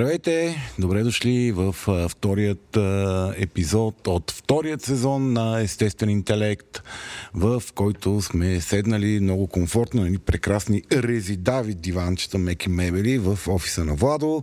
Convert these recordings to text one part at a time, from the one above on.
Здравейте! Добре дошли в вторият епизод от вторият сезон на Естествен интелект, в който сме седнали много комфортно на едни прекрасни резидави диванчета, меки мебели в офиса на Владо.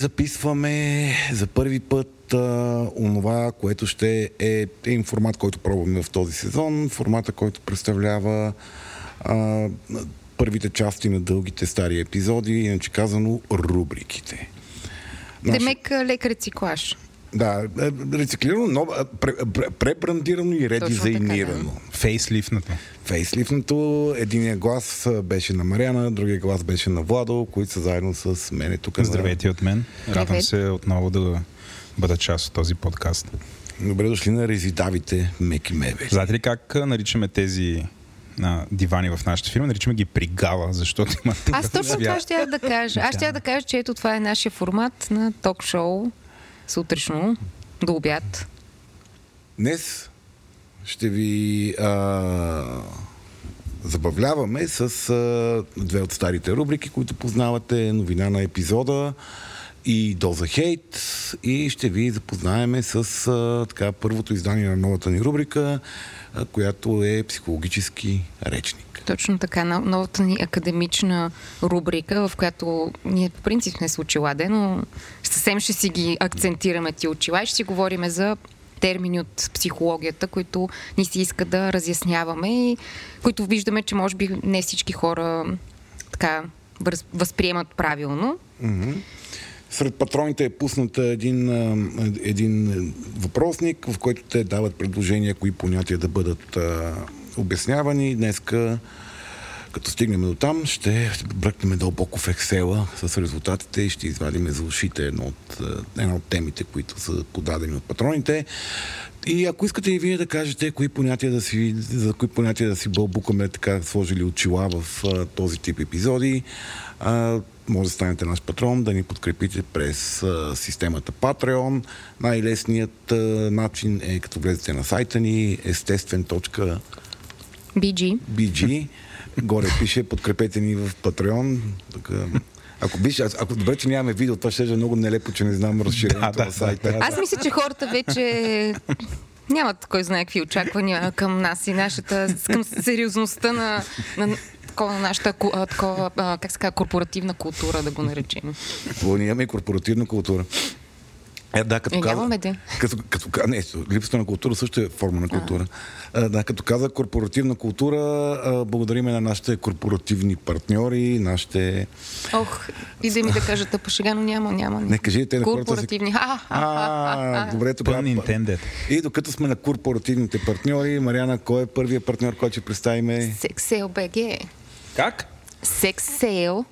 Записваме за първи път а, онова, което ще е един формат, който пробваме в този сезон. Формата, който представлява а, първите части на дългите стари епизоди, иначе казано рубриките. Наши... Демек лек рециклаж. Да, рециклирано, но пребрандирано и редизайнирано. Да. Фейслифнато. Фейслифнато. Единия глас беше на Мариана, другия глас беше на Владо, които са заедно с мене тук. Здравейте от мен. Радвам се отново да бъда част от този подкаст. Добре дошли на резидавите Меки Мебели. Знаете ли как наричаме тези на дивани в нашата фирма, наричаме ги пригала, защото има Аз точно това ще да кажа. Аз ще да кажа, че ето това е нашия формат на ток-шоу сутрешно до обяд? Днес ще ви а, забавляваме с а, две от старите рубрики, които познавате, новина на епизода и доза хейт и ще ви запознаеме с а, така, първото издание на новата ни рубрика, а, която е психологически речник. Точно така, новата ни академична рубрика, в която ние по принцип сме с очиладе, но съвсем ще си ги акцентираме ти очила и ще си говориме за термини от психологията, които ни си иска да разясняваме и които виждаме, че може би не всички хора така възприемат правилно. Mm-hmm. Сред патроните е пусната един, един въпросник, в който те дават предложения, кои понятия да бъдат обяснявани. Днеска, като стигнем до там, ще бръкнем дълбоко в Ексела с резултатите и ще извадим за ушите едно от, е, една от темите, които са подадени от патроните. И ако искате и вие да кажете кои понятия да си, за кои понятия да си бълбукаме, така сложили очила в а, този тип епизоди, а, може да станете наш патрон, да ни подкрепите през а, системата Patreon. Най-лесният а, начин е като влезете на сайта ни естествен.com BG. BG. Горе пише, подкрепете ни в Patreon. Така, ако, биш, ако добре, че нямаме видео, това ще е много нелепо, че не знам разширението да, на сайта. Аз мисля, че хората вече нямат кой знае какви очаквания към нас и нашата, към сериозността на, на такова нашата такова, как се казва, корпоративна култура, да го наречем. ние имаме корпоративна култура. Е, да, като е, каза. Като, като, не, липсата на култура също е форма на култура. А. Да, като каза корпоративна култура, а, благодариме на нашите корпоративни партньори, нашите... Ох, и да ми да кажа тъпа шега, но няма, няма. Не, кажи те на Корпоративни. Си... А, добре, тогава. И докато сме на корпоративните партньори, Мариана, кой е първият партньор, който ще представиме? Sexsale BG. Как? Sexsale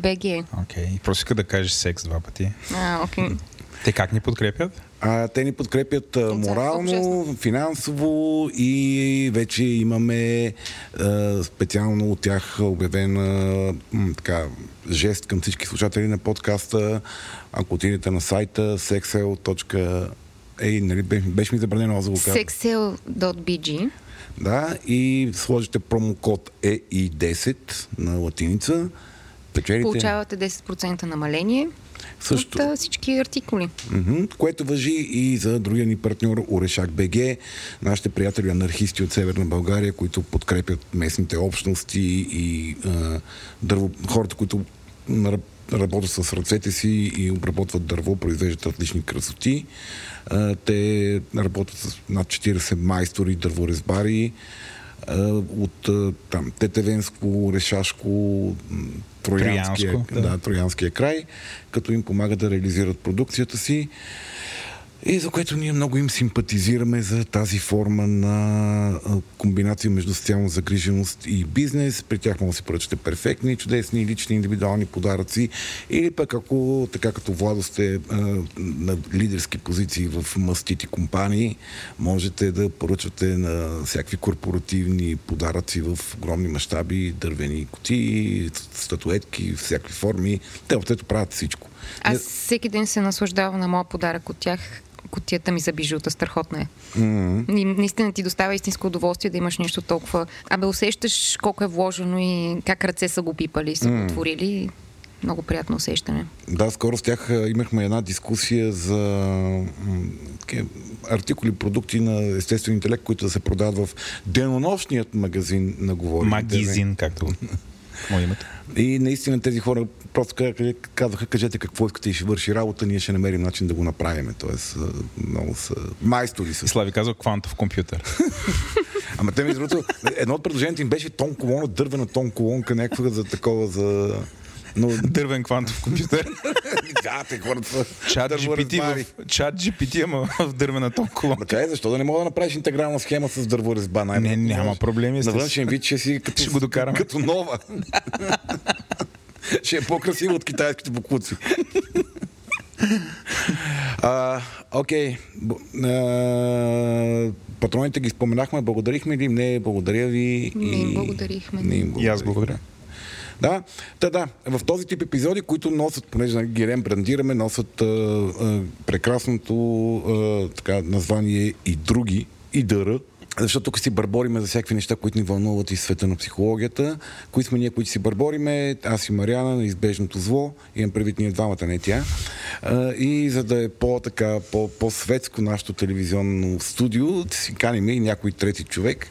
BG. Окей, okay. просто иска да кажеш секс два пъти. А, окей. Okay. Те как ни подкрепят? А, те ни подкрепят а, морално, финансово и вече имаме а, специално от тях обявен а, така, жест към всички слушатели на подкаста. Ако отидете на сайта sexel. Ей, нали, беше ми забранено аз да го кажа. sexel.bg Да, и сложите промокод EI10 на латиница. Печелите... Получавате 10% намаление също. от всички артикули. Mm-hmm. Което въжи и за другия ни партньор Орешак БГ, нашите приятели анархисти от Северна България, които подкрепят местните общности и а, дърво, хората, които работят с ръцете си и обработват дърво, произвеждат отлични красоти. А, те работят с над 40 майстори, дърворезбари от там Тетевенско, Решашко, Троянския, да. Да, Троянския край, като им помагат да реализират продукцията си. И за което ние много им симпатизираме за тази форма на комбинация между социална загриженост и бизнес. При тях може да си поръчате перфектни, чудесни, лични, индивидуални подаръци. Или пък ако, така като Владо сте на лидерски позиции в мастити компании, можете да поръчвате на всякакви корпоративни подаръци в огромни мащаби, дървени кутии, статуетки, всякакви форми. Те общо правят всичко. Аз всеки ден се наслаждавам на моя подарък от тях котията ми за бижута. Страхотна е. Mm-hmm. И наистина ти доставя истинско удоволствие да имаш нещо толкова. Абе, усещаш колко е вложено и как ръце са го пипали, са mm-hmm. го творили. Много приятно усещане. Да, скоро с тях имахме една дискусия за артикули, продукти на естествен интелект, които да се продават в денонощният магазин на Говори. Магазин, както И наистина тези хора просто казаха, кажете какво искате и ще върши работа, ние ще намерим начин да го направим. Тоест, много са майстори са. Слави казва квантов компютър. Ама те ми другото, едно от предложението им беше тон колона, дървена тон колонка, някаква за такова за но... Дървен квантов компютър. да, те хората Чат GPT, в, чат GPT, ама в дървена тон колонка. Така е, защо да не мога да направиш интегрална схема с дърворезба? Най- не, няма проблеми. На външен вид ще си като, ще го докараме. като нова. ще е по-красиво от китайските буклуци. А, окей. А, патроните ги споменахме. Благодарихме ли? Не, благодаря ви. Не им благодарихме. Не им благодаря. И аз благодаря. Да, да, да. В този тип епизоди, които носят, понеже на Герен брандираме, носят а, а, прекрасното а, така, название и други, и дъра, защото тук си бърбориме за всякакви неща, които ни вълнуват и света на психологията. Кои сме ние, които си бърбориме? Аз и Мариана на избежното зло. Имам предвид ние двамата, не тя. И за да е по-така, по-светско нашето телевизионно студио, си каним и някой трети човек.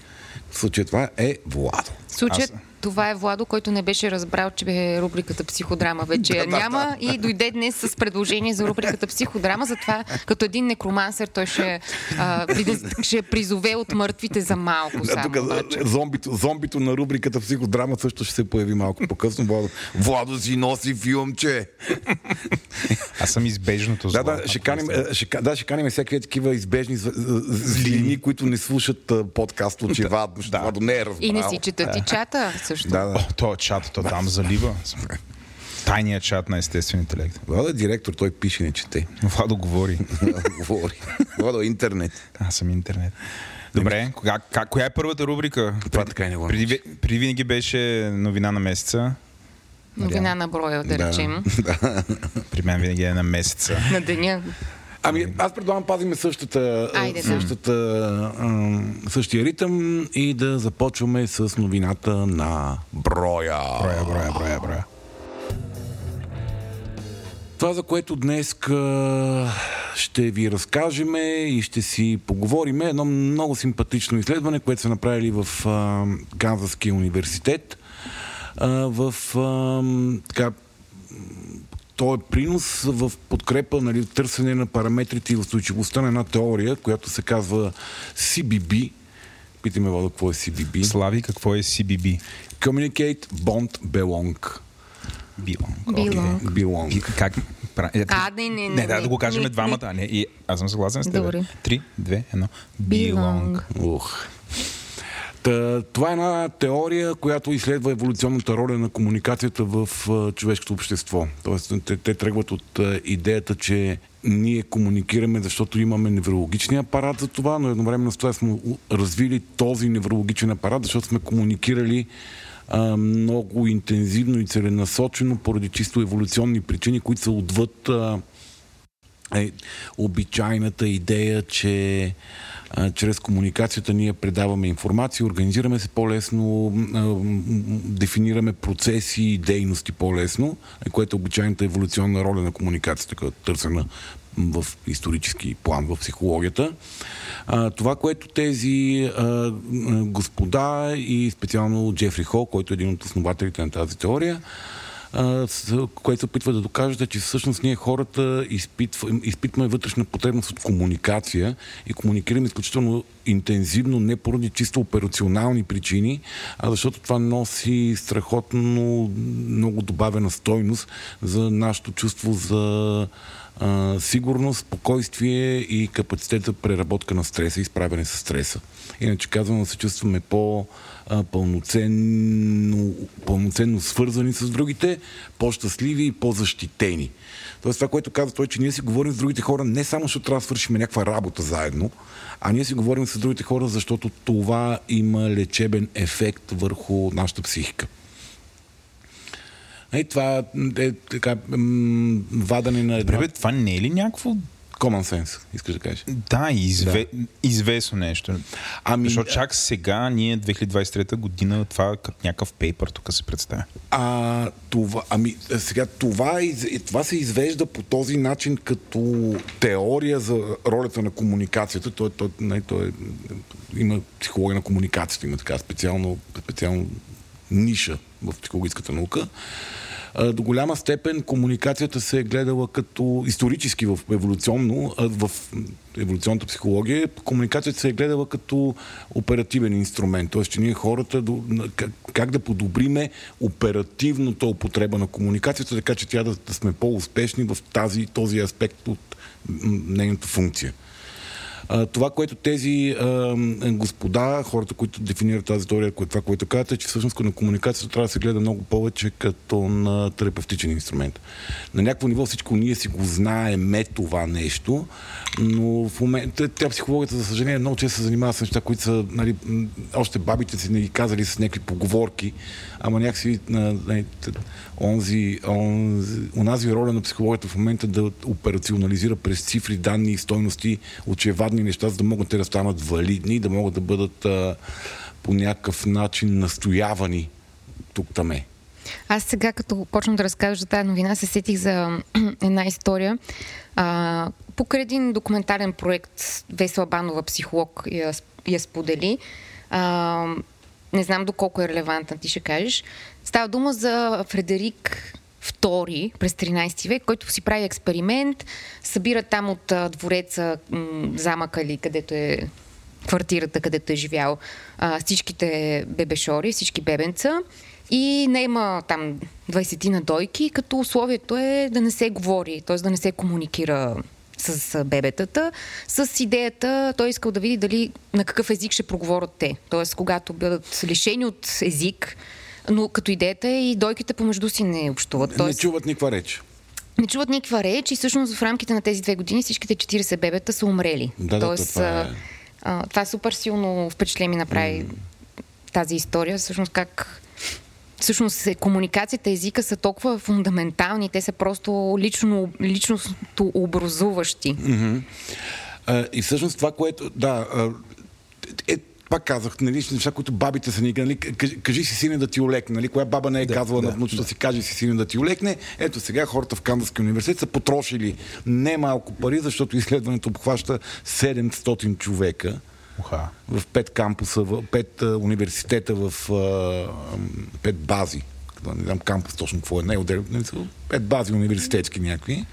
В случая това е Владо. Случаят това е Владо, който не беше разбрал, че бе рубриката Психодрама вече да, няма да, да. и дойде днес с предложение за рубриката Психодрама. Затова като един некромансер той ще, а, ще призове от мъртвите за малко само. Да, тук, зомбито, зомбито на рубриката Психодрама също ще се появи малко по-късно. Владо, Владо си носи филмче. Аз съм избежното зло. Да, да, ще каним, ще, да, ще каним всякакви такива избежни злини, които не слушат подкаст очевадно. Да. Владо не е разбрал. И не си четат и чата също. Да, да. О, то чат, то там залива. Тайният чат на естествен интелект. Владо е директор, той пише, не чете. Владо говори. говори. Владо е интернет. Аз съм интернет. Добре, кога, как, коя е първата рубрика? Това така и не го преди, преди винаги беше новина на месеца. Новина на броя, да, да речем. Да. При мен винаги е на месеца. На деня. Ами, аз предлагам пазиме същата, Айде, същата, да. същия ритъм и да започваме с новината на броя. Броя, броя, броя, броя. Това, за което днес ще ви разкажем и ще си поговорим е едно много симпатично изследване, което са направили в Канзаския университет. в така, то е принос в подкрепа, нали, търсене на параметрите и устойчивостта на една теория, която се казва CBB. Питаме Владо, какво е CBB? Слави, какво е CBB? Communicate, Bond, Belong. Belong. Belong. Okay. Belong. Как? А, не, не, не. Не, да, да го кажем не, двамата. Не. И аз съм съгласен с теб. Три, две, едно. Belong. Ух. Та, това е една теория, която изследва еволюционната роля на комуникацията в а, човешкото общество. Тоест, те, те тръгват от а, идеята, че ние комуникираме, защото имаме неврологичния апарат за това, но едновременно с това сме развили този неврологичен апарат, защото сме комуникирали а, много интензивно и целенасочено поради чисто еволюционни причини, които са отвъд а, е, обичайната идея, че чрез комуникацията ние предаваме информация, организираме се по-лесно, дефинираме процеси и дейности по-лесно, което е обичайната еволюционна роля на комуникацията, като търсена в исторически план в психологията. Това, което тези господа и специално Джефри Хол, който е един от основателите на тази теория, което се опитва да докажете, че всъщност ние хората изпитва, изпитваме вътрешна потребност от комуникация и комуникираме изключително интензивно, не поради чисто операционални причини, а защото това носи страхотно много добавена стойност за нашето чувство за а, сигурност, спокойствие и капацитет за преработка на стреса и справяне с стреса. Иначе казвам, се чувстваме по- пълноценно, пълноценно свързани с другите, по-щастливи и по-защитени. Тоест това, което казва той, че ние си говорим с другите хора не само, защото трябва да свършим някаква работа заедно, а ние си говорим с другите хора, защото това има лечебен ефект върху нашата психика. Е, това е така м- вадане на. Добре, това не е ли някакво Common sense, искаш да кажеш. Да, изве... да. известно нещо. Ами, Защото чак сега, ние 2023 година, това като някакъв пейпер тук се представя. А, това, ами, сега това, из, това се извежда по този начин като теория за ролята на комуникацията. Той, той, не, той, има психология на комуникацията, има така специално, специално ниша в психологическата наука до голяма степен комуникацията се е гледала като исторически в еволюционно, в еволюционната психология, комуникацията се е гледала като оперативен инструмент. Тоест, че ние хората как да подобриме оперативната употреба на комуникацията, така че тя да, да сме по-успешни в тази, този аспект от нейната функция. Това, което тези а, господа, хората, които дефинират тази теория, това, което казват, е, че всъщност на комуникацията трябва да се гледа много повече като на терапевтичен инструмент. На някакво ниво всичко ние си го знаеме това нещо, но в момента тя психологията, за съжаление, много често се занимава с неща, които са, нали, още бабите си не ги казали с някакви поговорки, ама някакси нали, онзи, онзи, онази роля на психологията в момента да операционализира през цифри, данни и стойности очевадни неща, за да могат те да станат валидни, да могат да бъдат а, по някакъв начин настоявани тук-таме. Аз сега, като почнам да разказвам за тази новина, се сетих за една история. А, покрай един документален проект, Весела Банова, психолог, я, я сподели. А, не знам доколко е релевантна, ти ще кажеш. Става дума за Фредерик II през 13 век, който си прави експеримент, събира там от двореца, м- замъка или където е квартирата, където е живял, всичките бебешори, всички бебенца и не има там 20 на дойки, като условието е да не се говори, т.е. да не се комуникира с бебетата, с идеята, той искал да види дали на какъв език ще проговорят те. Тоест, когато бъдат лишени от език, но като идеята е и дойките помежду си не общуват. Тоест, не чуват никаква реч. Не чуват никаква реч и всъщност в рамките на тези две години всичките 40 бебета са умрели. Да, Тоест, това, е... а, това супер силно впечатление ми направи mm. тази история. Всъщност как всъщност комуникацията, езика са толкова фундаментални, те са просто лично, личностно образуващи. Mm-hmm. А, и всъщност това, което, да, е, пак казах, нали, неща, които бабите са ни, нали, кажи, кажи си сине да ти олекне, нали, коя баба не е да, казвала да, на внучета да. си, кажи си сине да ти олекне. Ето сега хората в Канзаския университет са потрошили немалко пари, защото изследването обхваща 700 човека. Уха. В пет кампуса, в пет а, университета, в а, пет бази. Не знам кампус точно какво е. Не, отделно, пет бази университетски някакви.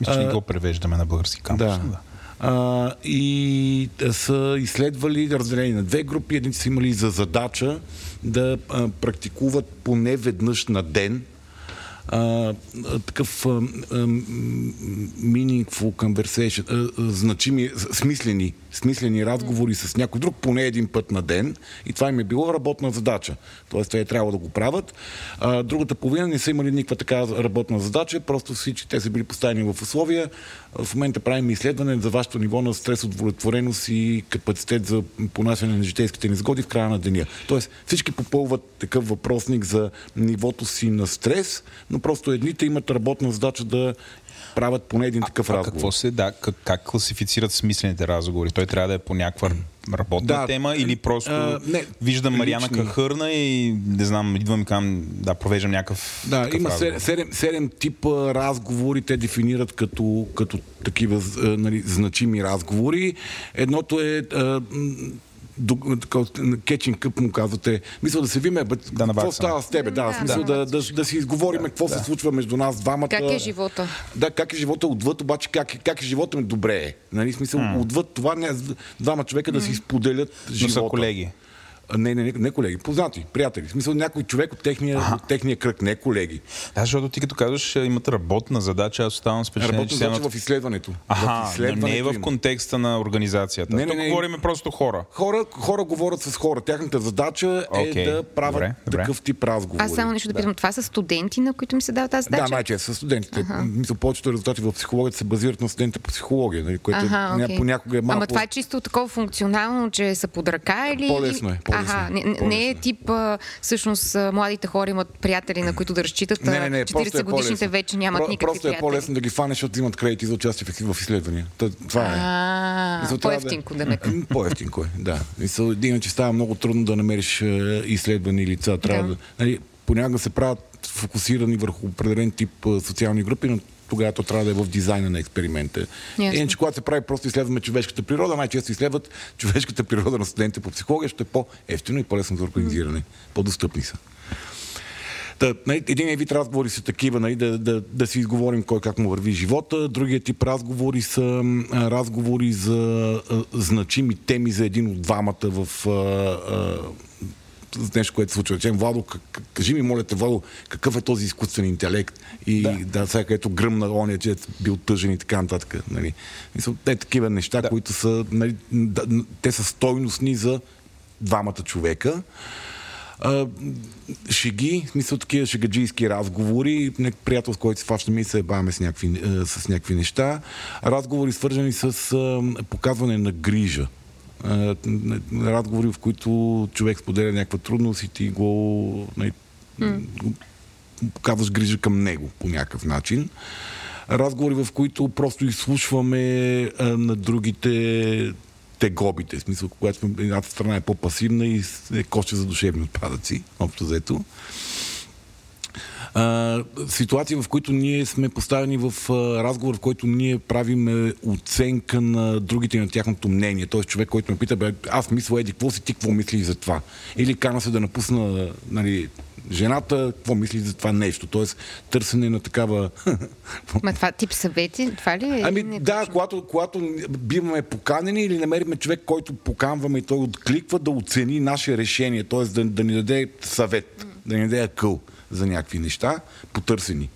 Мисля, че го превеждаме на български кампус. Да. да. А, и са изследвали разделени на две групи. Едни са имали за задача да а, практикуват поне веднъж на ден а, такъв а, а, meaningful conversation, а, значими, смислени, смислени разговори с някой друг поне един път на ден и това им е било работна задача. Тоест, те е трябва да го правят. А, другата половина не са имали никаква така работна задача, просто всички те са били поставени в условия. В момента правим изследване за вашето ниво на стрес, удовлетвореност и капацитет за понасяне на житейските незгоди в края на деня. Тоест, всички попълват такъв въпросник за нивото си на стрес, но просто едните имат работна задача да правят поне един такъв а, разговор. А какво се, да, как, как класифицират смислените разговори? Той трябва да е по някаква работна да, тема или просто а, не, виждам Мариана Кахърна и не знам, идвам и кам да провеждам някакъв Да, има. 7, 7 типа разговори, те дефинират като, като такива нали, значими разговори. Едното е а, кетчин къп му казвате, мисля да се виме, бе, Да какво става с тебе, да, Да, смисъл да. да, да, да, си изговорим какво се случва между нас двамата. Как е живота? Да, как е живота отвъд, обаче как, как е живота ми добре е. Нали, смисъл, отвъд това не, двама човека да си споделят Но живота. са колеги. Не, не, не, не колеги, познати, приятели. В смисъл някой човек от техния, от техния кръг, не колеги. Да, защото ти като казваш, е, имат работна задача, аз оставам с впечатление, сега значи имат... в изследването. Аха, в но не е в контекста на организацията. Не, не, Тук не. говорим просто хора. Хора, хора говорят с хора. Тяхната задача е Окей, да правят добре, добре. такъв тип разговори. Аз само нещо да питам. Това са студенти, на които ми се дава тази задача? Да, най-често са студентите. Мисля, повечето резултати в психологията се базират на студентите по психология, нали, което ня- окей. понякога е малко... Ама това е чисто такова функционално, че са под ръка или... По-лесно е, по-лесно Аха, е, не, не, не е е. тип, а, всъщност, младите хора имат приятели, на които да разчитат, Не, не, не, а просто е 40 годишните по-лесно. вече нямат Про- никакви Просто е приятели. по-лесно да ги фанеш, защото взимат кредити за участие в, в изследвания. Това е. А, трябва по-ефтинко да ме. По-ефтинко е, да. Иначе става много трудно да намериш е, изследвани лица. Трябва да. Да. нали, понякога се правят фокусирани върху определен тип е, социални групи, но тогава то трябва да е в дизайна на експеримента. Ясно. Иначе, когато се прави просто изследваме човешката природа, най-често изследват човешката природа на студентите по психология, ще е по-ефтино и по-лесно за организиране. По-достъпни са. Та, нали, един вид разговори са такива, нали, да, да, да си изговорим кой как му върви живота. Другият тип разговори са разговори за а, значими теми за един от двамата в а, нещо, което се случва. Речем, Владо, кажи ми, моля те, Владо, какъв е този изкуствен интелект? И да, да сега където гръмна оня, че е бил тъжен и така нататък. Нали. Мисля, те такива неща, да. които са, нали, да, те са стойностни за двамата човека. А, шеги, в смисъл такива шегаджийски разговори, приятел, с който се фащаме и се баваме с някакви, с някакви неща. Разговори свързани с а, показване на грижа. А, разговори, в които човек споделя някаква трудност и ти го, нали, го показваш грижа към него по някакъв начин. Разговори, в които просто изслушваме а, на другите тегобите. В смисъл, когато едната страна е по-пасивна и е коще за душевни отпадъци, общо взето. А, ситуации, в които ние сме поставени в а, разговор, в който ние правим оценка на другите и на тяхното мнение. Тоест човек, който ме пита, бе, аз мисля, еди, какво си ти, какво мислиш за това? Или кана се да напусна нали, жената, какво мисли за това нещо? Тоест търсене на такава... Ма това тип съвети, това ли е? Ами Не да, точно. когато, когато биваме поканени или намериме човек, който поканваме и той откликва да оцени наше решение, т.е. Да, да ни даде съвет, да ни даде акъл за някакви неща, потърсени.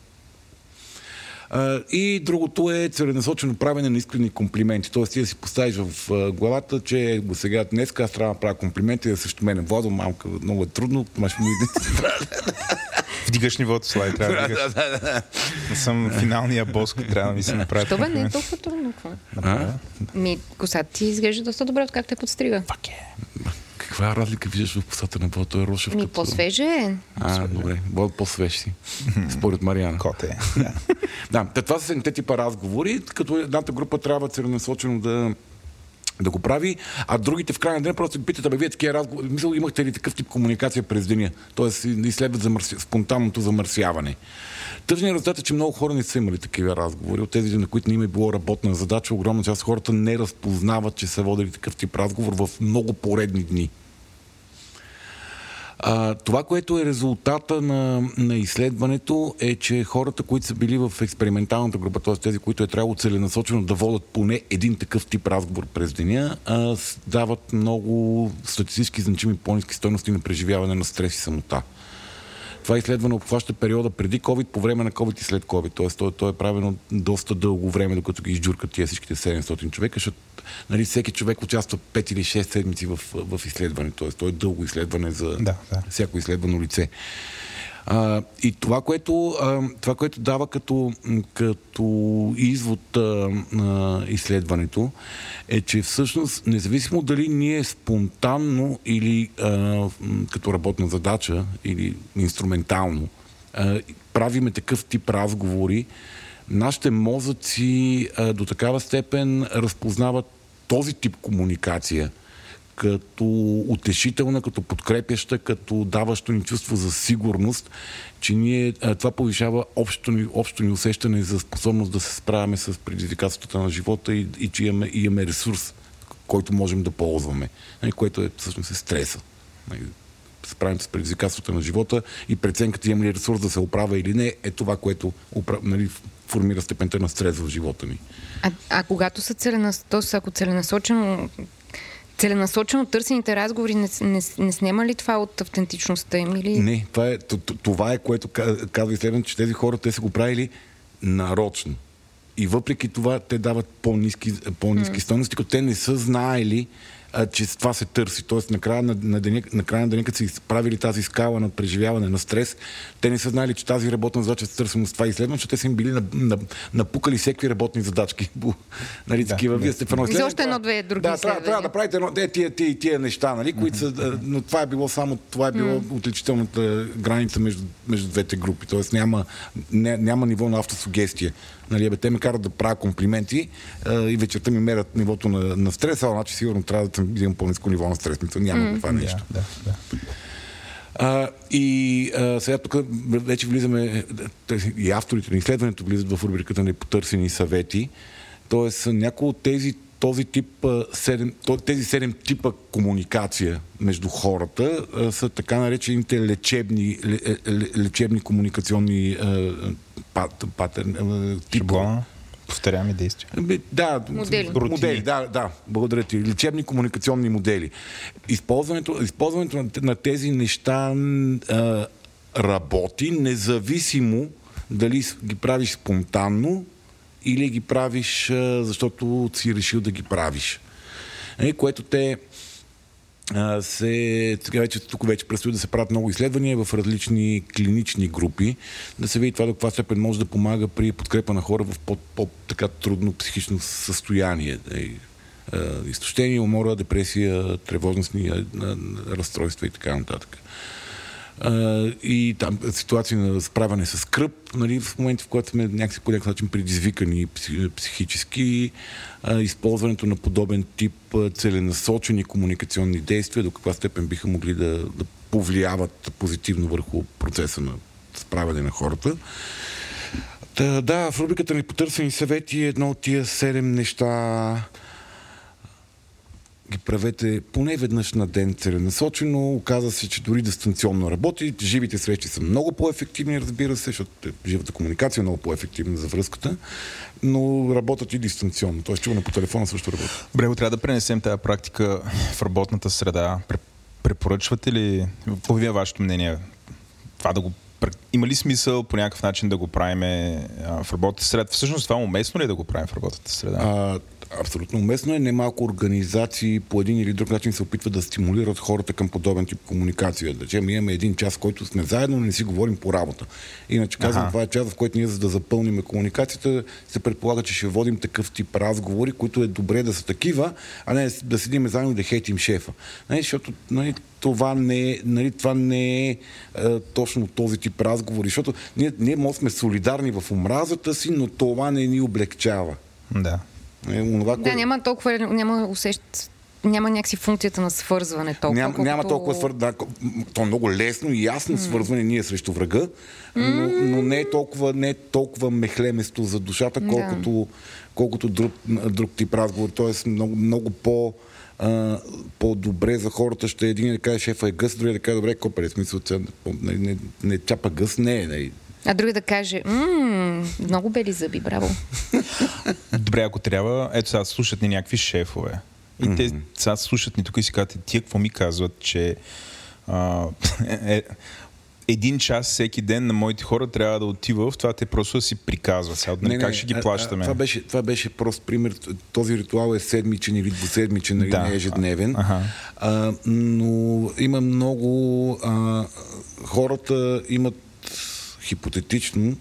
И другото е целенасочено правене на искрени комплименти. Тоест ти да си поставиш в главата, че го сега днес аз трябва да правя комплименти да срещу мене. Владо, малка, много е трудно, маш иде. Вдигаш нивото, Слави, трябва да вдигаш. Не съм финалния бос, който трябва да ми се направи. То бе, не е толкова трудно. А? Ми, косата ти изглежда доста добре, откакто те подстрига. Пак е. Каква разлика виждаш в косата на? Той е рошев. Ми, като- по-свеже е. А, добре. Владо по-свеж си. Според Мариана. Кот е. Да. Да, това са седемте типа разговори, като едната група трябва целенасочено да да го прави, а другите в крайна ден просто ги питат, абе вие такива разговори, мисля, имахте ли такъв тип комуникация през деня? Тоест, изследват замърси... спонтанното замърсяване. Тъжният резултат е, че много хора не са имали такива разговори. От тези, на които не им е било работна задача, огромна част от хората не разпознават, че са водили такъв тип разговор в много поредни дни. А, това, което е резултата на, на изследването е, че хората, които са били в експерименталната група, т.е. тези, които е трябвало целенасочено да водят поне един такъв тип разговор през деня, а, дават много статистически значими по-низки стойности на преживяване на стрес и самота. Това изследване обхваща периода преди COVID, по време на COVID и след COVID. Тоест, то, то е правено доста дълго време, докато ги изджуркат тия всичките 700 човека, защото нали, всеки човек участва 5 или 6 седмици в, в изследване. Тоест, то е дълго изследване за Да, да. всяко изследвано лице. А, и това което, а, това, което дава като, като извод а, на изследването е, че всъщност, независимо дали ние спонтанно или а, като работна задача или инструментално а, правиме такъв тип разговори, нашите мозъци а, до такава степен разпознават този тип комуникация като утешителна, като подкрепяща, като даващо ни чувство за сигурност, че ние, а, това повишава общото ни, общото ни усещане за способност да се справяме с предизвикателствата на живота и, и че имаме, имаме ресурс, който можем да ползваме, нали, което е всъщност е стреса. Нали, справим с предизвикателството на живота и преценката имам ли ресурс да се оправя или не, е това, което нали, формира степента на стрес в живота ми. А, а когато са целенас... ако целенасочено целенасочено търсените разговори не, не, не снема ли това от автентичността им? Или... Не, това е, това е което казва изследването, че тези хора те са го правили нарочно. И въпреки това те дават по-низки, по-низки mm. стойности, като те не са знаели, а, че това се търси. Тоест, накрая на, на, деня, накрая на деня, като са изправили тази скала на преживяване на стрес, те не са знали, че тази работна задача се търси с това изследване, защото те са им били напукали всеки работни задачки. нали, да, такива. Да. Вие сте в едно изследване. Още едно-две други Да, трябва, трябва да правите едно, де, тия, тия, тия неща, нали, които са, но това е било само, това е било mm. отличителната граница между, между двете групи. Тоест няма, не, няма ниво на автосугестия. Нали, бе, те ме карат да правя комплименти а, и вечерта ми мерят нивото на, на стрес, а значи сигурно трябва да имам по-низко ниво на стрес. Няма mm. това нещо. Да, да, да. А, и а, сега тук вече влизаме, и авторите на изследването влизат в рубриката на потърсени съвети. Тоест, някои от тези този тип, тези седем типа комуникация между хората са така наречените лечебни, лечебни комуникационни патърни. Типа. Повторяеми действия. Да, модели. модели. Да, да, благодаря ти. Лечебни комуникационни модели. Използването, използването на, на тези неща а, работи, независимо дали ги правиш спонтанно или ги правиш, а, защото си решил да ги правиш. Е, което те се, вече, тук вече предстои да се правят много изследвания в различни клинични групи, да се види това до каква степен може да помага при подкрепа на хора в по-така трудно психично състояние. Изтощение, умора, депресия, тревожностни разстройства и така нататък и там ситуации на справяне с кръп, нали, в моменти, в които сме някакси по някакъв начин предизвикани психически, а, използването на подобен тип целенасочени комуникационни действия, до каква степен биха могли да, да повлияват позитивно върху процеса на справяне на хората. Та, да, в рубриката ни потърсени съвети едно от тия седем неща, ги правете поне веднъж на ден целенасочено. Оказва се, че дори дистанционно работи. Живите срещи са много по-ефективни, разбира се, защото живата комуникация е много по-ефективна за връзката, но работят и дистанционно. Тоест, чуване по телефона също работи. Брево, трябва да пренесем тази практика в работната среда. Препоръчвате ли, по вие вашето мнение, това да го има ли смисъл по някакъв начин да го правим в работната среда? Всъщност това уместно ли е да го правим в работната среда? А, абсолютно уместно е. Немалко организации по един или друг начин се опитват да стимулират хората към подобен тип комуникация. Да че имаме един час, в който сме заедно, но не си говорим по работа. Иначе казвам, това е час, в който ние за да запълним комуникацията, се предполага, че ще водим такъв тип разговори, които е добре да са такива, а не да седим заедно и да хейтим шефа. Нали, защото нали, това не е, нали, това не е, е точно този тип разговори, защото ние, ние може сме солидарни в омразата си, но това не ни облегчава. Да. Е, онова, да, кое... няма толкова, няма усещ, няма някакси функцията на свързване толкова. Ням, колкото... Няма толкова свързване. Да, то е много лесно и ясно mm. свързване ние срещу врага, но, но не, е толкова, не е толкова мехлеместо за душата, колкото, да. колкото друг, друг тип разговор. Тоест много, много по- по-добре за хората ще е един да каже шефа е гъс, другия да каже добре, копер, смисъл, не, не, не чапа гъс, не е. Нали. А други да каже, много бели зъби, браво. Добре, ако трябва, ето сега слушат ни някакви шефове. И mm-hmm. те сега слушат ни тук и си казват, тия какво ми казват, че а, е, един час всеки ден на моите хора трябва да отива в това, те просто да си приказват. Сега, не, как не, ще ги плащаме? А, това, беше, това беше прост пример. Този ритуал е седмичен или двуседмичен, нали, да. не ежедневен. Ага. А, но има много... А, хората имат хипотетично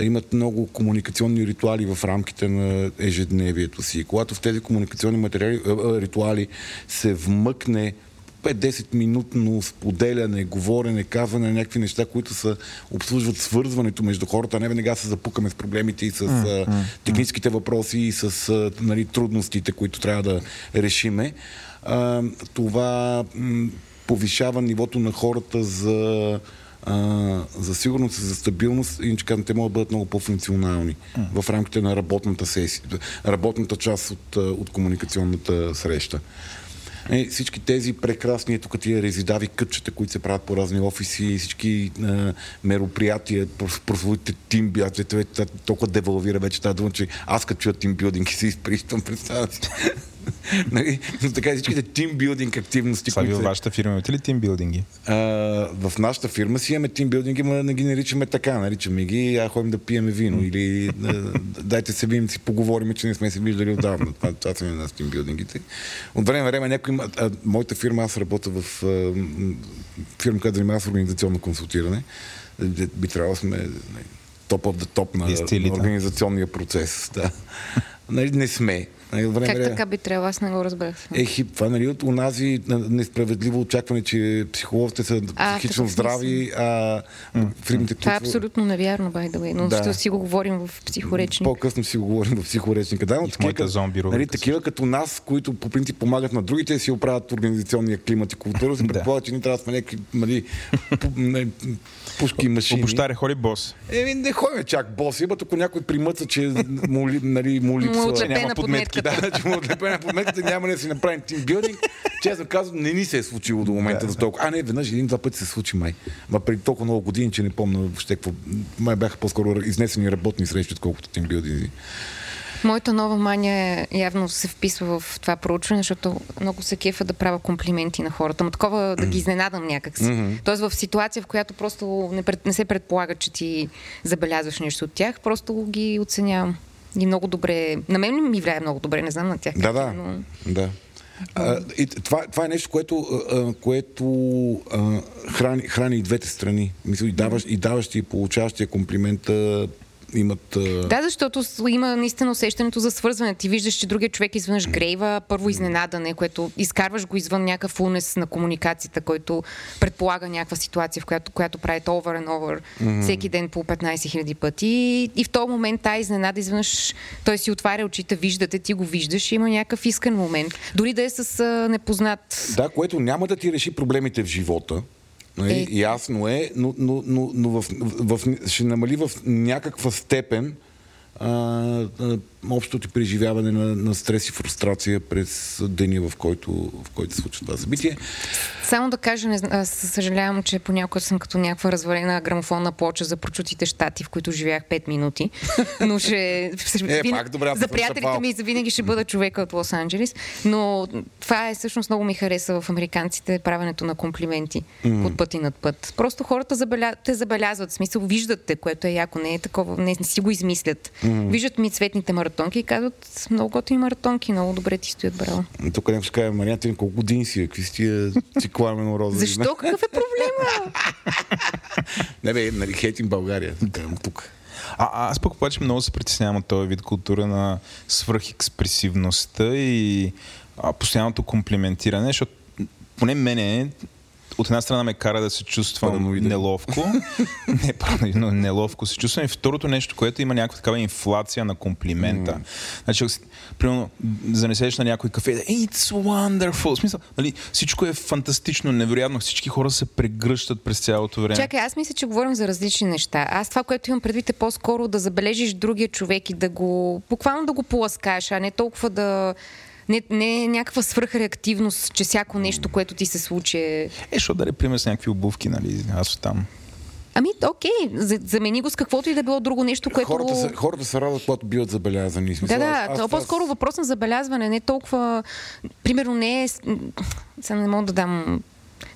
имат много комуникационни ритуали в рамките на ежедневието си. Когато в тези комуникационни материали, ритуали се вмъкне 5-10 минутно споделяне, говорене, казване на някакви неща, които са, обслужват свързването между хората. Не веднага се запукаме с проблемите и с mm, mm, техническите въпроси и с нали, трудностите, които трябва да решиме. А, това м- повишава нивото на хората за а, за сигурност и за стабилност, иначе казвам, те могат да бъдат много по-функционални mm. в рамките на работната сесия, работната част от, от комуникационната среща. Е, всички тези прекрасни, тук тия резидави кътчета, които се правят по разни офиси, всички е, мероприятия, прословите тимби, аз толкова девалвира вече тази дума, че аз като чуя тимбилдинг и се изприщам, представя си. нали? Но така всичките тимбилдинг активности. Слави, във вашата фирма имате ли тимбилдинги? в нашата фирма си имаме тимбилдинги, но не ги наричаме така. Наричаме ги, а ходим да пиеме вино. Или дайте се видим, си поговорим, че не сме се виждали отдавна. Това, това са на тимбилдингите. От време на време някой има... А, моята фирма, аз работя в а, фирма, която занимава с организационно консултиране. Би трябвало да сме топ of the топ на, на организационния процес. Да. нали, не сме. Нали, време, как така би трябвало? Аз не го разбрах. Е, хип, това нали, от унази несправедливо очакване, че психолозите са а, психично здрави, а фирмите... Това е абсолютно невярно, бай да но да. ще си го говорим в психоречник. По-късно си го говорим в психоречника. Да, но такива, зомби, нали, такива като нас, които по принцип помагат на другите си оправят организационния климат и култура, се предполага, че ние трябва да сме някакви нали, пушки и машини. По ходи бос. Еми, не ходим чак бос. Има ако някой примъца, че му, нали, му липсва... Няма подметки да, че му отлепена подметката, няма да си направим тимбилдинг. Честно казвам, не ни се е случило до момента да, за толкова. А не, веднъж един-два пъти се случи май. Ма преди толкова много години, че не помня въобще какво. Май бяха по-скоро изнесени работни срещи, отколкото тимбилдинги. Моята нова мания явно се вписва в това проучване, защото много се кефа да правя комплименти на хората. Но такова да ги изненадам някакси. Mm-hmm. Тоест в ситуация, в която просто не, пред, не се предполага, че ти забелязваш нещо от тях, просто ги оценявам. И много добре. На мен ми влияе много добре, не знам на тях. Да, да. Но... да. А, и това, това е нещо, което, а, което а, храни, храни и двете страни. Мисля, и, даваш, и даващия и получаващия комплимента имат... Да, защото има наистина усещането за свързване. Ти виждаш, че другия човек изведнъж грейва, първо изненадане, което изкарваш го извън някакъв унес на комуникацията, който предполага някаква ситуация, в която, която прави over and over mm-hmm. всеки ден по 15 000 пъти. И, и в този момент тази изненада изведнъж той си отваря очите, виждате, ти го виждаш и има някакъв искан момент. Дори да е с а, непознат. Да, което няма да ти реши проблемите в живота? Е... Ясно е, но, но, но, но в, в, в, ще намали в някаква степен а, а, общото ти преживяване на, на стрес и фрустрация през деня, в който, в който се случва това събитие. Само да кажа, не, съжалявам, че понякога съм като някаква развалена грамофонна плоча за прочутите щати, в които живях 5 минути. Но ще... е, вин... пак, добре, за приятелите ми завинаги ще бъда човека от Лос-Анджелис. Но това е всъщност много ми хареса в американците правенето на комплименти mm. от път и над път. Просто хората забеля... те забелязват, смисъл виждат те, което е яко, не е такова, не, не си го измислят. Mm. Виждат ми цветните маратонки и казват, много готини маратонки, много добре ти стоят, браво. Тук някой ще каже, Мариан, ти колко години си, какви си тия цикламено розови? Защо? Какъв е проблема? не бе, нали, хейтим България. Тук. А, аз пък обаче много се притеснявам от този вид култура на свръхекспресивността и а, постоянното комплиментиране, защото поне мене от една страна ме кара да се чувствам параноиден. неловко. не, параноидно, неловко се чувствам. И второто нещо, което има някаква такава инфлация на комплимента. Mm. Значи, примерно, занесеш на някой кафе, да, it's wonderful. В смисъл, нали, всичко е фантастично, невероятно. Всички хора се прегръщат през цялото време. Чакай, аз мисля, че говорим за различни неща. Аз това, което имам предвид е по-скоро да забележиш другия човек и да го, буквално да го поласкаш, а не толкова да не, не е някаква свръхреактивност, че всяко нещо, което ти се случи е... Е, що да е пример с някакви обувки, нали? Аз там. Ами, окей, замени го с каквото и да било друго нещо, което... Хората се, хората се радват, когато биват забелязани. Смисъл, да, да, аз, аз, по-скоро въпрос на забелязване, не толкова... Примерно не е... Сега не мога да дам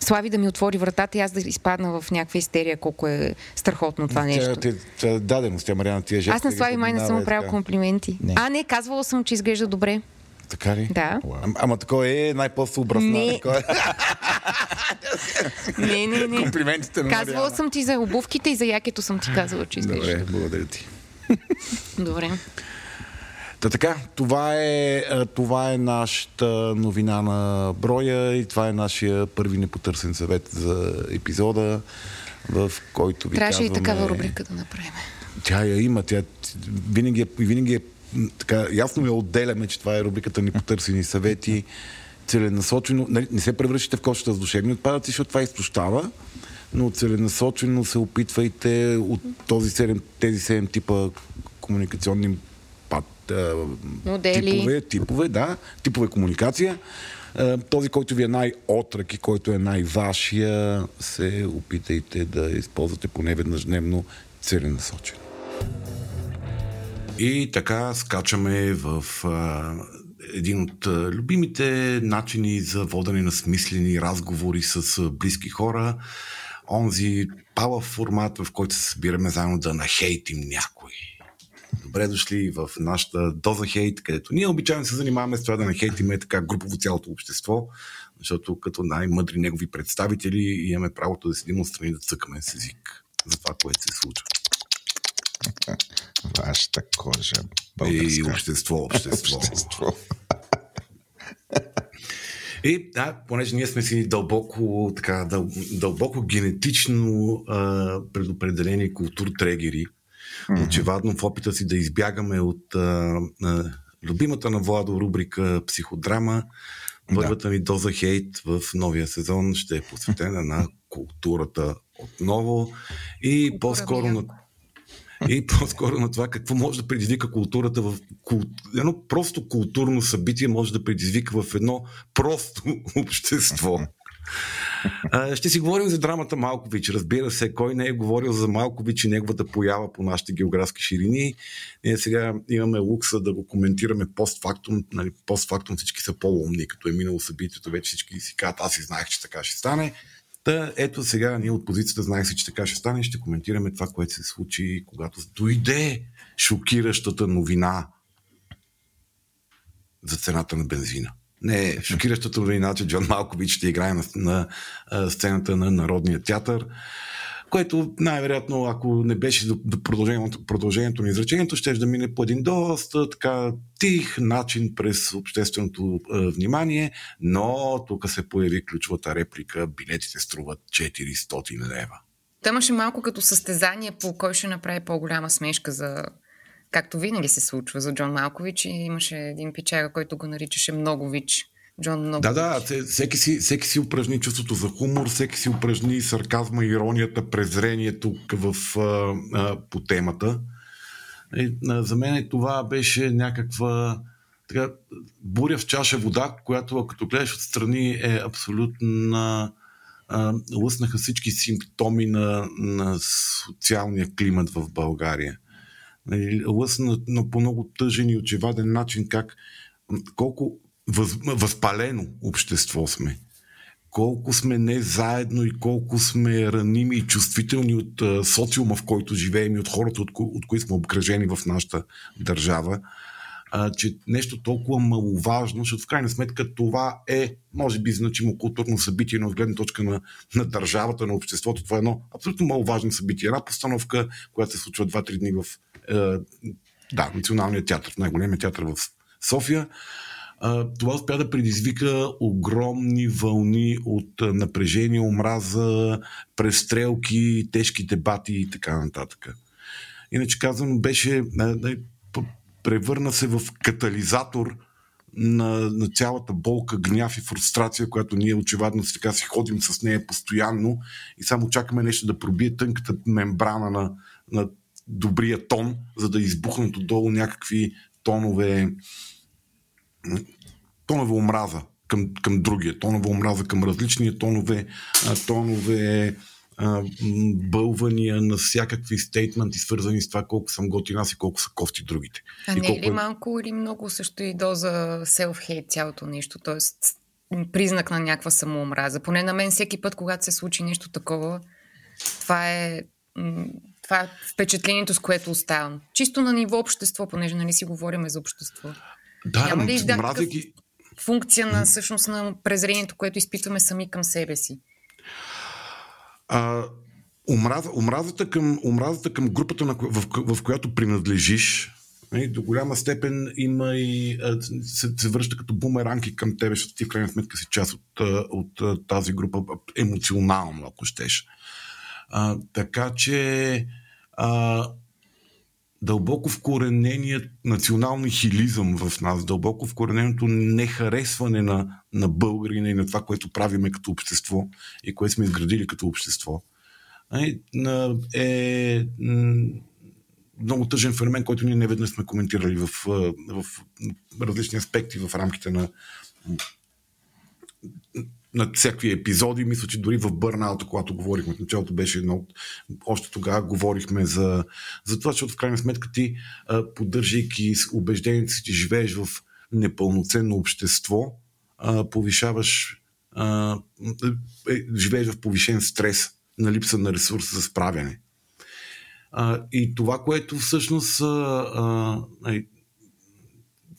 Слави да ми отвори вратата и аз да изпадна в някаква истерия, колко е страхотно това нещо. Тя, тя, е даденост, тя Мариана, тия жести. Аз на Слави май не съм правил комплименти. Не. А, не, казвала съм, че изглежда добре. Така ли? Да. Ама, ама такова е най-после образна. Не. не, не, не. Комплиментите на Казвала съм ти за обувките и за якето съм ти казала, че изглежда. Добре, благодаря ти. Добре. Та така, това е, това е нашата новина на броя и това е нашия първи непотърсен съвет за епизода, в който ви Трябваше казваме... и такава рубрика да направим. Тя я има, тя винаги е, винаги е така, ясно я отделяме, че това е рубриката ни потърсени съвети, целенасочено. Нали, не се превръщате в кошата с душевни отпадъци, защото това изтощава. но целенасочено се опитвайте от този 7, тези 7 типа комуникационни пат, Модели. типове, типове, да, типове комуникация. Този, който ви е най-отрък и който е най-вашия, се опитайте да използвате поне веднъж дневно целенасочено. И така скачаме в а, един от любимите начини за водене на смислени разговори с близки хора. Онзи пала формат, в който се събираме заедно да нахейтим някой. Добре дошли в нашата доза хейт, където ние обичайно се занимаваме с това да нахейтиме така групово цялото общество, защото като най-мъдри негови представители имаме правото да седим отстрани да цъкаме с език за това, което се случва. Вашата кожа. Българска. И общество, общество. общество. И да, понеже ние сме си дълбоко, така, дъл, дълбоко генетично а, предопределени култур-трегери, mm-hmm. очевадно в опита си да избягаме от а, а, любимата на Владо рубрика Психодрама, първата да. ми доза хейт в новия сезон ще е посветена на културата отново и по-скоро на и по-скоро на това какво може да предизвика културата в кул... едно просто културно събитие може да предизвика в едно просто общество. Ще си говорим за драмата Малкович. Разбира се, кой не е говорил за Малкович и неговата поява по нашите географски ширини. Ние сега имаме лукса да го коментираме постфактум. Нали, постфактум всички са по-умни, като е минало събитието, вече всички си казват, аз и знаех, че така ще стане. Та, ето сега ние от позицията знаех си, че така ще стане. Ще коментираме това, което се случи, когато дойде шокиращата новина за цената на бензина. Не, шокиращата новина, че Джон Малкович ще играе на, на, на сцената на Народния театър което най-вероятно, ако не беше до продължението, продължението на изречението, ще да мине по един доста така тих начин през общественото е, внимание, но тук се появи ключовата реплика билетите струват 400 лева. Та имаше малко като състезание по кой ще направи по-голяма смешка за както винаги се случва за Джон Малкович и имаше един пичага, който го наричаше много вич. Джон много. Да, да, всеки си, всеки си упражни чувството за хумор, всеки си упражни сарказма, иронията, презрението в, а, а, по темата. И, а, за мен това беше някаква така, буря в чаша вода, която като гледаш отстрани е абсолютно лъснаха всички симптоми на, на социалния климат в България. Лъсна но по много тъжен и очеваден начин как колко въз, възпалено общество сме. Колко сме не заедно и колко сме раними и чувствителни от а, социума, в който живеем и от хората, от, ко, от които сме обкръжени в нашата държава, а, че нещо толкова маловажно, защото в крайна сметка това е, може би, значимо културно събитие, но от гледна точка на, на държавата, на обществото. Това е едно абсолютно маловажно събитие. Една постановка, която се случва 2-3 дни в е, да, Националния театър, най-големия театър в София това успя да предизвика огромни вълни от напрежение, омраза, престрелки, тежки дебати и така нататък. Иначе казано, беше, превърна се в катализатор на, на цялата болка, гняв и фрустрация, която ние очевидно така си ходим с нея постоянно и само чакаме нещо да пробие тънката мембрана на, на добрия тон, за да избухнат отдолу някакви тонове тонове омраза към, към другия, тонове омраза към различния тонове, тонове бълвания на всякакви стейтменти, свързани с това колко съм готин аз и колко са кофти другите. А и не колко... е ли малко или много също и доза self-hate цялото нещо, т.е. признак на някаква самоомраза. Поне на мен всеки път, когато се случи нещо такова, това е, това е впечатлението, с което оставам. Чисто на ниво общество, понеже нали си говорим за общество. Да, Няма да, мразейки... функция на всъщност на презрението, което изпитваме сами към себе си? А, омраз, омразата, към, омразата към групата, на, в, в, която принадлежиш, нали, до голяма степен има и се, се връща като бумеранки към тебе, защото ти в крайна сметка си част от, от тази група емоционално, ако щеш. А, така че а, дълбоко вкорененият национални хилизъм в нас, дълбоко вкорененото нехаресване на, на българина и на това, което правиме като общество и което сме изградили като общество, е, много тъжен феномен, който ние неведнъж сме коментирали в, в различни аспекти в рамките на на всякакви епизоди. Мисля, че дори в Бърнаута, когато говорихме в началото, беше едно от... Още тогава говорихме за, за това, защото в крайна сметка ти, поддържайки убеждението си, че живееш в непълноценно общество, повишаваш е, живееш в повишен стрес на липса на ресурс за справяне. и това, което всъщност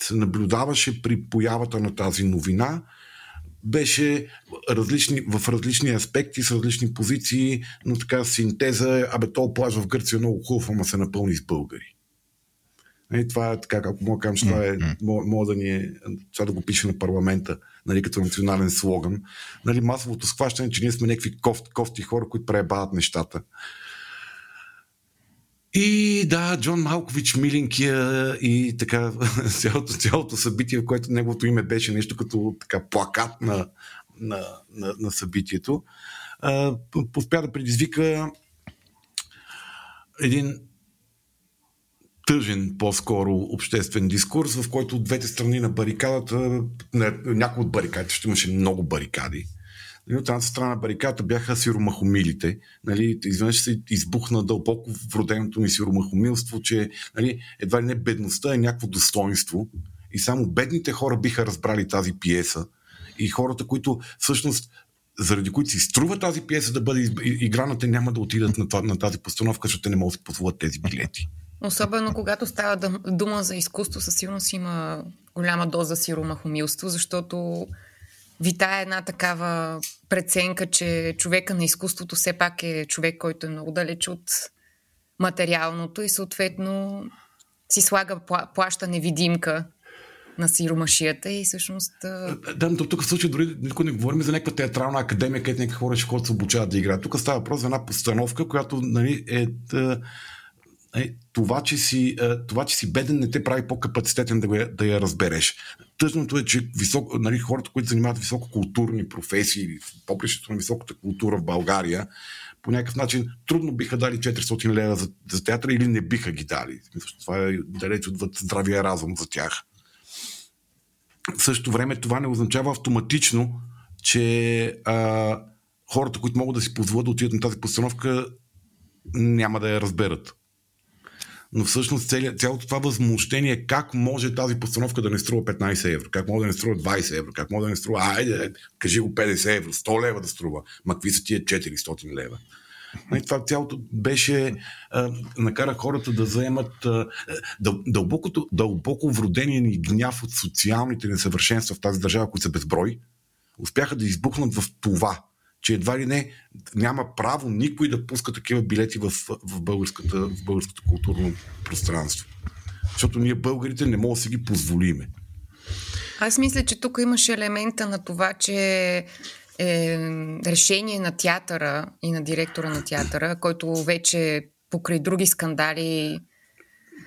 се наблюдаваше при появата на тази новина, беше различни, в различни аспекти, с различни позиции, но така синтеза абе, то плаж в Гърция е много хубав, ама се напълни с българи. И това е така, ако мога да кажа, че това е, мога да ни е, това да го пише на парламента, нали, като национален слоган. Нали, масовото схващане, че ние сме някакви кофти, кофти хора, които пребават нещата. И да, Джон Малкович, миленкия и така цялото, цялото събитие, в което неговото име беше нещо като така плакат на, на, на, на събитието, успя да предизвика един тъжен по-скоро обществен дискурс, в който от двете страни на барикадата, някои от барикадите, ще имаше много барикади, Нали, от едната страна на бариката бяха сиромахомилите. Нали, изведнъж се избухна дълбоко вроденото ми сиромахомилство, че нали, едва ли не бедността е някакво достоинство и само бедните хора биха разбрали тази пиеса и хората, които всъщност заради които си струва тази пиеса да бъде играна, те няма да отидат на, на тази постановка, защото те не могат да позволят тези билети. Особено когато става дума за изкуство, със сигурност има голяма доза сиромахомилство, защото витае една такава преценка, че човека на изкуството все пак е човек, който е много далеч от материалното и съответно си слага плаща невидимка на сиромашията и всъщност... Да, но тук в случай дори никой не говорим за някаква театрална академия, където някакви хора ще ходят се обучават да играят. Тук става въпрос за една постановка, която нали, е, е, това, че си, е, това, че си беден, не те прави по-капацитетен да, да я разбереш. Тъжното е, че високо, нали, хората, които занимават висококултурни професии, попрището на високата култура в България, по някакъв начин трудно биха дали 400 лева за, за театъра или не биха ги дали. Това е далеч отвъд здравия разум за тях. В същото време това не означава автоматично, че а, хората, които могат да си позволят да отидат на тази постановка, няма да я разберат но всъщност цяло, цялото това възмущение, как може тази постановка да не струва 15 евро, как може да не струва 20 евро, как може да не струва, айде, кажи го 50 евро, 100 лева да струва, ма какви са тия 400 лева. И нали, това цялото беше, а, накара хората да заемат а, дълбокото, дълбоко вродение ни гняв от социалните несъвършенства в тази държава, които са безброй, успяха да избухнат в това че едва ли не няма право никой да пуска такива билети в, в, българската, в българското културно пространство. Защото ние българите не можем да си ги позволиме. Аз мисля, че тук имаше елемента на това, че е решение на театъра и на директора на театъра, който вече покрай други скандали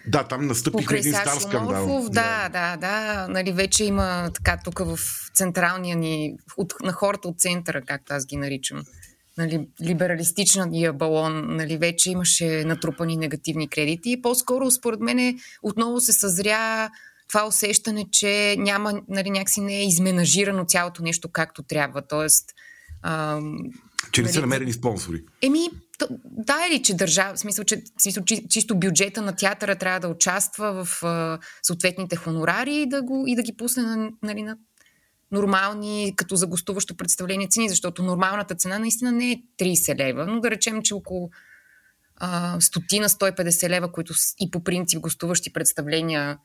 да, там настъпи един стар скандал. Да, да, да. Нали, вече има така тук в централния ни, от, на хората от центъра, както аз ги наричам. Нали, либералистичния балон, нали, вече имаше натрупани негативни кредити и по-скоро, според мен, отново се съзря това усещане, че няма, нали, някакси не е изменажирано цялото нещо както трябва. Тоест, ам, че не са нали, намерени спонсори. Еми, да, или че държава, в смисъл, че смисъл, чисто бюджета на театъра трябва да участва в а, съответните хонорари и да, го, и да ги пусне на, нали, на нормални, като за гостуващо представление цени, защото нормалната цена наистина не е 30 лева, но да речем, че около а, стотина 150 лева, които и по принцип гостуващи представления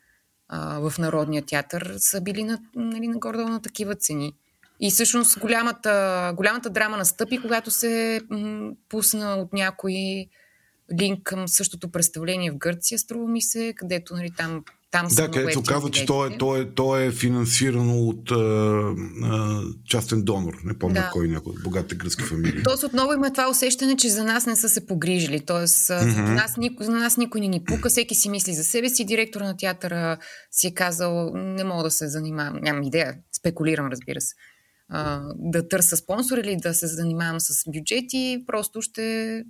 а, в Народния театър са били на, нали, нагоре на такива цени. И всъщност голямата, голямата драма настъпи, когато се м- пусна от някой линк към същото представление в Гърция, струва ми се, където нали, там там да, където се оказва, че то е, то, е, то е финансирано от а, а, частен донор. Не помня да. кой някой от богатите гръцки фамилии. Тоест отново има това усещане, че за нас не са се погрижили. Тоест mm-hmm. за, нас, за нас никой не ни пука, всеки си мисли за себе си. Директор на театъра си е казал, не мога да се занимавам, нямам идея, спекулирам разбира се а, да търся спонсор или да се занимавам с бюджети, просто ще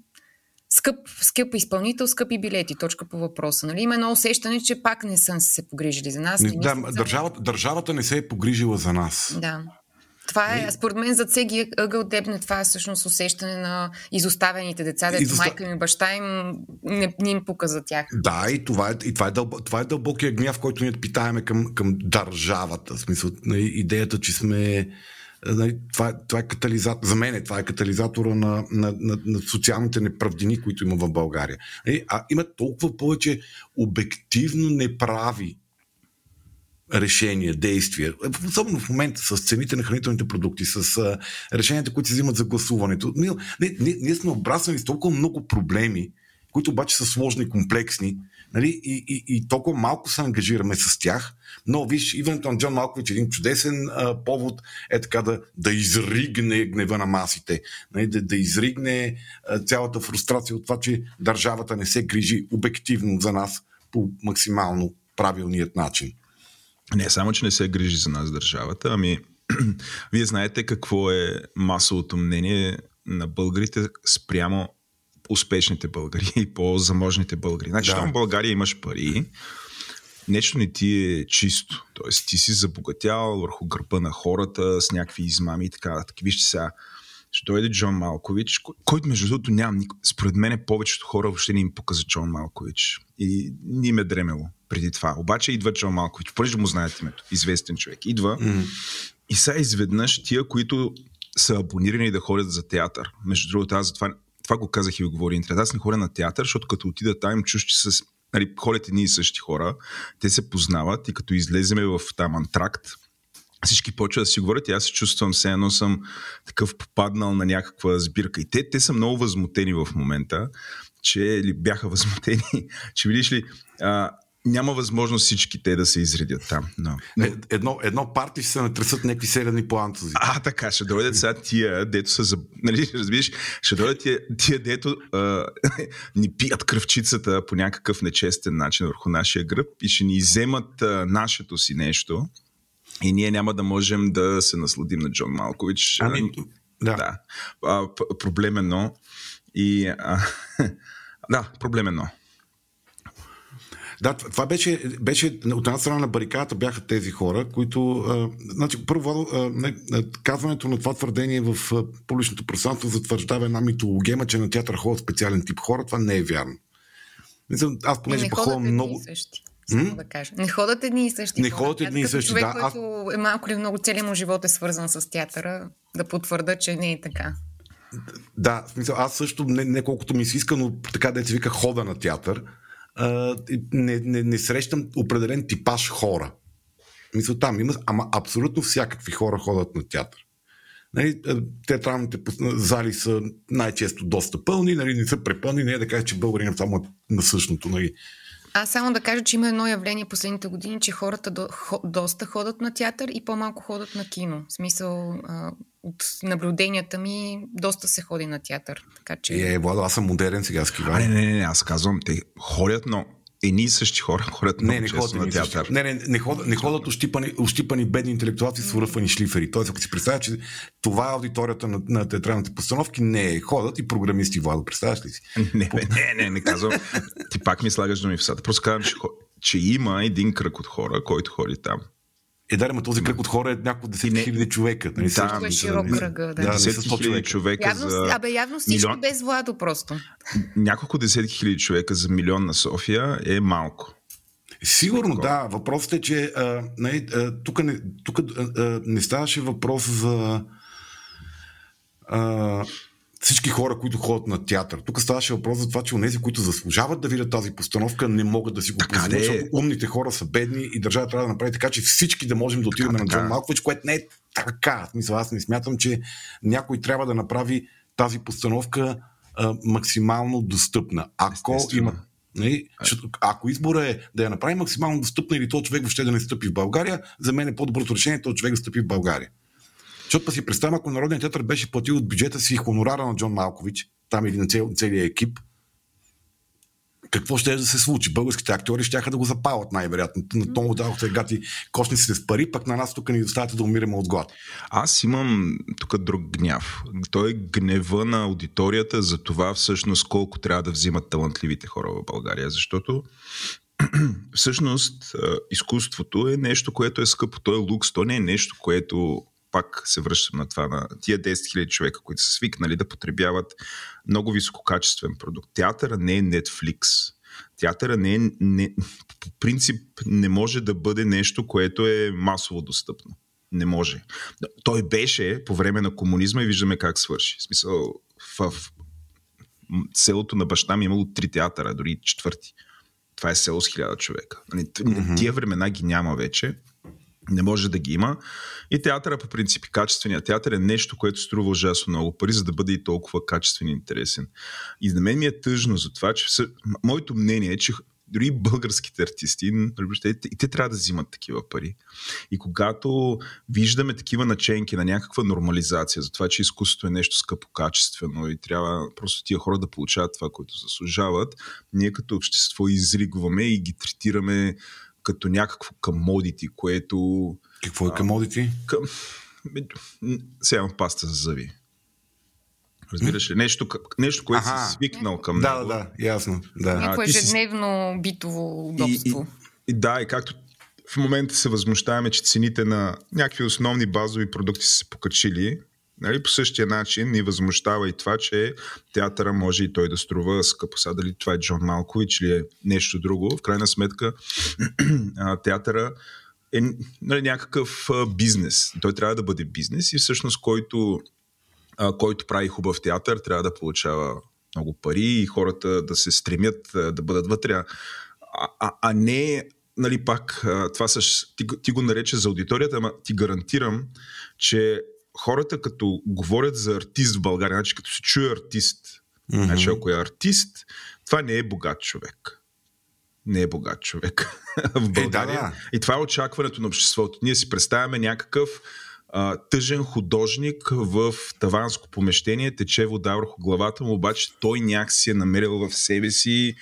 скъп, скъп изпълнител, скъпи билети, точка по въпроса. Нали? Има едно усещане, че пак не са се погрижили за нас. Не, да, държавата, държавата не се е погрижила за нас. Да. Това е, според мен, за всеки ъгъл дебне, това е всъщност усещане на изоставените деца, дето Изоста... майка им и баща им не, не им пука за тях. Да, и това е, и това е, дълб, това е дълбокия гняв, който ние питаеме към, към държавата. В смисъл, идеята, че сме Нали, това, това е катализатор, за мен е, това е катализатора на, на, на, на социалните неправдини, които има в България. Нали, а има толкова повече обективно неправи решения, действия, особено в момента с цените на хранителните продукти, с а, решенията, които се взимат за гласуването. Ние, ние, ние сме обраснали с толкова много проблеми, които обаче са сложни, комплексни, нали? и, и, и толкова малко се ангажираме с тях. Но виж, идването на Джон Малкович е един чудесен а, повод е така да, да изригне гнева на масите, нали? да, да изригне а, цялата фрустрация от това, че държавата не се грижи обективно за нас по максимално правилният начин. Не само, че не се грижи за нас държавата, ами вие знаете какво е масовото мнение на българите спрямо успешните българи и по-заможните българи. Значи, да. в България имаш пари, нещо не ти е чисто. Тоест, ти си забогатял върху гърба на хората с някакви измами и така. Така вижте сега, ще дойде Джон Малкович, който между другото нямам никой. Според мен повечето хора въобще не им показа Джон Малкович. И не им е дремело преди това. Обаче идва Джон Малкович, понеже му знаете името, известен човек. Идва mm. и сега изведнъж тия, които са абонирани да ходят за театър. Между другото, аз за това това го казах и го говори интернет. Аз не ходя на театър, защото като отида там, чуш, че с нали, ходят едни и същи хора, те се познават и като излеземе в там антракт, всички почват да си говорят и аз се чувствам все едно съм такъв попаднал на някаква сбирка. И те, те са много възмутени в момента, че ли бяха възмутени, че видиш ли, а, няма възможност всички те да се изредят там. Но, но... Е, едно, едно парти ще се натресат някакви серени плантози. А, така, ще дойдат сега тия, дето са, за... нали, разбираш, ще дойдат тия, тия дето а, ни пият кръвчицата по някакъв нечестен начин върху нашия гръб и ще ни вземат а, нашето си нещо и ние няма да можем да се насладим на Джон Малкович. Ами, да. да. А, проблемено. И, а, да, проблемено. Да, това беше, беше от една страна на барикадата бяха тези хора, които... А, значи, първо, а, не, казването на това твърдение в а, публичното пространство затвърждава една митологема, че на театър ходят специален тип хора. Това не е вярно. Аз понеже пъхвам много... М? да кажа. Не ходят едни и същи. Не ходят едни и същи, човек, да. Който аз... е малко или много целият му живот е свързан с театъра, да потвърда, че не е така. Да, в смисъл, аз също не, не колкото ми се иска, но така да се вика хода на театър а, не, не, не срещам определен типаж хора. Мисля, там има, ама абсолютно всякакви хора ходят на театър. Нали, театралните зали са най-често доста пълни, нали, не са препълни, не е да кажа, че българин само е на същото. Нали. Аз само да кажа, че има едно явление последните години, че хората до, хо, доста ходят на театър и по-малко ходят на кино. В смисъл, а, от наблюденията ми, доста се ходи на театър. Така че... Е, Владо, аз съм модерен сега с кива. Не, не, не, аз казвам, те ходят, но едни и същи хора ходят не, не ходят на театър. Не, не, не, ходят, не ходят ощипани, ощипани бедни интелектуалци с върфани шлифери. Тоест, ако си представя, че това е аудиторията на, на театралните постановки, не е. Ходят и програмисти, Владо, представяш ли си? Не, не, не, не, не казвам. Ти пак ми слагаш думи в сата. Просто казвам, че, че има един кръг от хора, който ходи там. Е, да, но този кръг от хора е няколко десетки не... хиляди човека. Нали? Да, това е широк кръга. Да, да десетки хиляди човека явно, за... Абе, явно всички милион... без Владо просто. Няколко десетки хиляди човека за милион на София е малко. Сигурно, да. Въпросът е, че нали, тук, не, тук а, не ставаше въпрос за а, всички хора, които ходят на театър. Тук ставаше въпрос за това, че онези, които заслужават да видят тази постановка, не могат да си го позволят, защото умните хора са бедни и държава трябва да направи така, че всички да можем да отидем на Джон Малкович, което не е така. Смисъл, аз не смятам, че някой трябва да направи тази постановка а, максимално достъпна. Ако има Нали? Ако избора е да я направи максимално достъпна или този човек въобще да не стъпи в България, за мен е по-доброто решение този човек да стъпи в България. Защото па си представям, ако Народният театър беше платил от бюджета си хонорара на Джон Малкович, там или на цел, целият екип, какво ще да се случи? Българските актьори ще да го запалят най-вероятно. На том дадохте гати кошниците с пари, пък на нас тук ни доставяте да умираме от глад. Аз имам тук друг гняв. Той е гнева на аудиторията за това всъщност колко трябва да взимат талантливите хора в България, защото всъщност изкуството е нещо, което е скъпо. То е лукс, то не е нещо, което пак се връщам на това, на тия 10 000 човека, които са свикнали да потребяват много висококачествен продукт. Театъра не е Netflix. Театъра не е, не, по принцип не може да бъде нещо, което е масово достъпно. Не може. Той беше по време на комунизма и виждаме как свърши. В смисъл, в, в селото на баща ми е имало три театъра, дори четвърти. Това е село с хиляда човека. Mm-hmm. Тия времена ги няма вече не може да ги има. И театъра по принцип, качествения театър е нещо, което струва ужасно много пари, за да бъде и толкова качествен и интересен. И за мен ми е тъжно за това, че моето мнение е, че дори българските артисти, и те трябва да взимат такива пари. И когато виждаме такива наченки на някаква нормализация, за това, че изкуството е нещо скъпокачествено и трябва просто тия хора да получават това, което заслужават, ние като общество изригваме и ги третираме като някакво комодити, което... Какво е комодити? Към... Сега паста за зъби. Разбираш ли? Нещо, нещо което ага. си свикнал към да, него. Да, да, ясно. Да. Някакво ежедневно си... битово удобство. И, и, и, да, и както в момента се възмущаваме, че цените на някакви основни базови продукти са се покачили, Нали, по същия начин ни възмущава и това, че театъра може и той да струва скъпо. Сега дали това е Джон Малкович или е нещо друго. В крайна сметка театъра е нали, някакъв бизнес. Той трябва да бъде бизнес и всъщност който, който прави хубав театър трябва да получава много пари и хората да се стремят да бъдат вътре, а, а, а не нали пак, това са, ти, ти го нарече за аудиторията, ама ти гарантирам, че хората като говорят за артист в България, значи като се чуе артист, mm-hmm. значи ако е артист, това не е богат човек. Не е богат човек в България. Е, да, да. И това е очакването на обществото. Ние си представяме някакъв а, тъжен художник в таванско помещение, тече вода върху главата му, обаче той някакси е намерил в себе си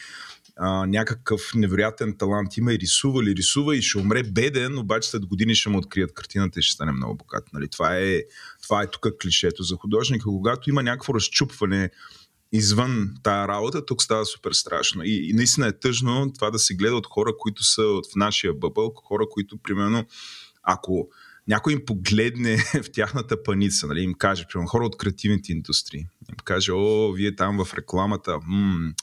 а, някакъв невероятен талант има и рисува ли рисува и ще умре беден, обаче след години ще му открият картината и ще стане много богат. Нали? Това, е, това е тук клишето за художника. Когато има някакво разчупване извън тая работа, тук става супер страшно. И, и наистина е тъжно това да се гледа от хора, които са в нашия бъбъл, хора, които примерно ако някой им погледне в тяхната паница, нали, им каже, примерно хора от креативните индустрии, им каже, о, вие там в рекламата, м-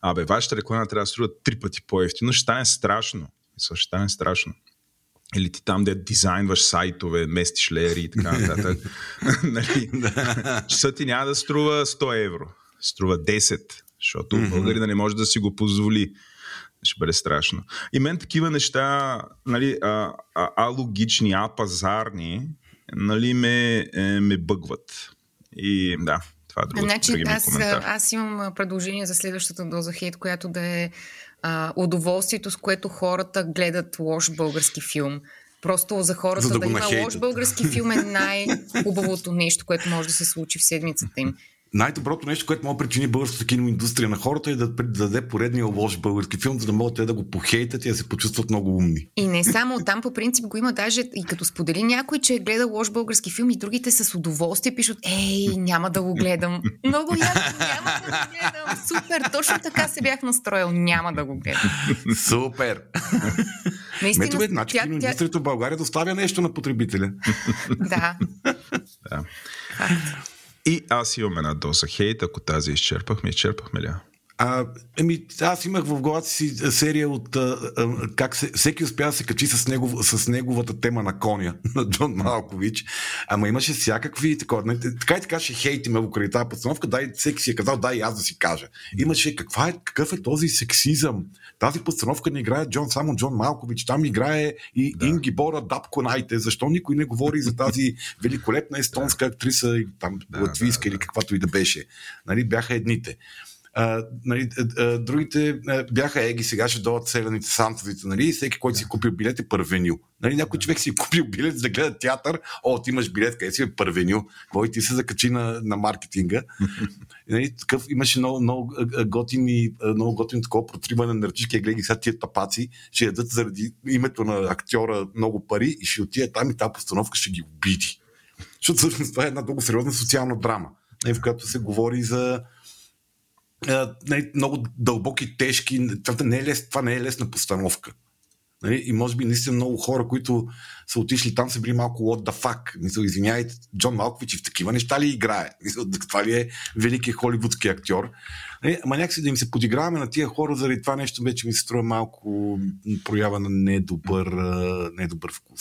абе, вашата реклама трябва да струва три пъти по-ефтино, ще стане страшно. Ще стане страшно. Или ти там, де дизайнваш сайтове, местиш леери и така нататък. нали? Часа ти няма да струва 100 евро. Струва 10, защото mm-hmm. българина не може да си го позволи ще бъде страшно. И мен такива неща, нали, а, а, алогични, апазарни, нали, ме, е, ме бъгват. И да, това е друго. Значи, аз, аз имам предложение за следващата доза хейт, която да е а, удоволствието, с което хората гледат лош български филм. Просто за хората за да, да има лош български филм е най-хубавото нещо, което може да се случи в седмицата им най-доброто нещо, което може да причини българската киноиндустрия на хората е да даде поредния лош български филм, за да могат те да го похейтат и да се почувстват много умни. И не само там по принцип го има даже и като сподели някой, че е гледал лош български филм и другите с удоволствие пишат, ей, няма да го гледам. Много яко, няма да го гледам. Супер, точно така се бях настроил. Няма да го гледам. Супер! Наистина, Мето значи тя, киноиндустрията тя... в България доставя нещо на потребителя. да. да. И аз имам една доза хейт, ако тази изчерпахме, изчерпахме ли? А, еми, аз имах в главата си серия от а, а, как се, всеки успя да се качи с, негов, с неговата тема на коня, на Джон Малкович. Ама имаше всякакви такова. Така и така ще хейтиме покрай тази постановка. Дай, всеки си е казал, дай аз да си кажа. Имаше каква е, какъв е този сексизъм. Тази постановка не играе Джон, само Джон Малкович. Там играе и да. Инги Бора Дапконайте. Защо никой не говори за тази великолепна естонска актриса, там, да, латвийска да, да. или каквато и да беше. Нали, бяха едните А, нали, а, другите а, бяха еги, сега ще дойдат селените сантовите, нали, и всеки, който си е купил билет е първенил. Нали, някой човек си е купил билет за да гледа театър, о, ти имаш билет, къде си е първенил, кой ти се закачи на, на маркетинга. нали, такъв, имаше много, много готини, много готин такова протриване на нарчишки, гледай сега тия тапаци, ще ядат заради името на актьора много пари и ще отиде там и тази постановка ще ги обиди. Защото всъщност това е една много сериозна социална драма, нали, в която се говори за нали, много дълбоки, тежки. Това не е, лес, това не е лесна постановка. Нали? И може би наистина много хора, които са отишли там, са били малко what the fuck. Мисля, извиняйте, Джон Малкович в такива неща ли играе? Мисля, това ли е великият холивудски актьор? Нали? Ама някакси да им се подиграваме на тия хора, заради това нещо вече ми се струва малко проява на недобър, недобър вкус.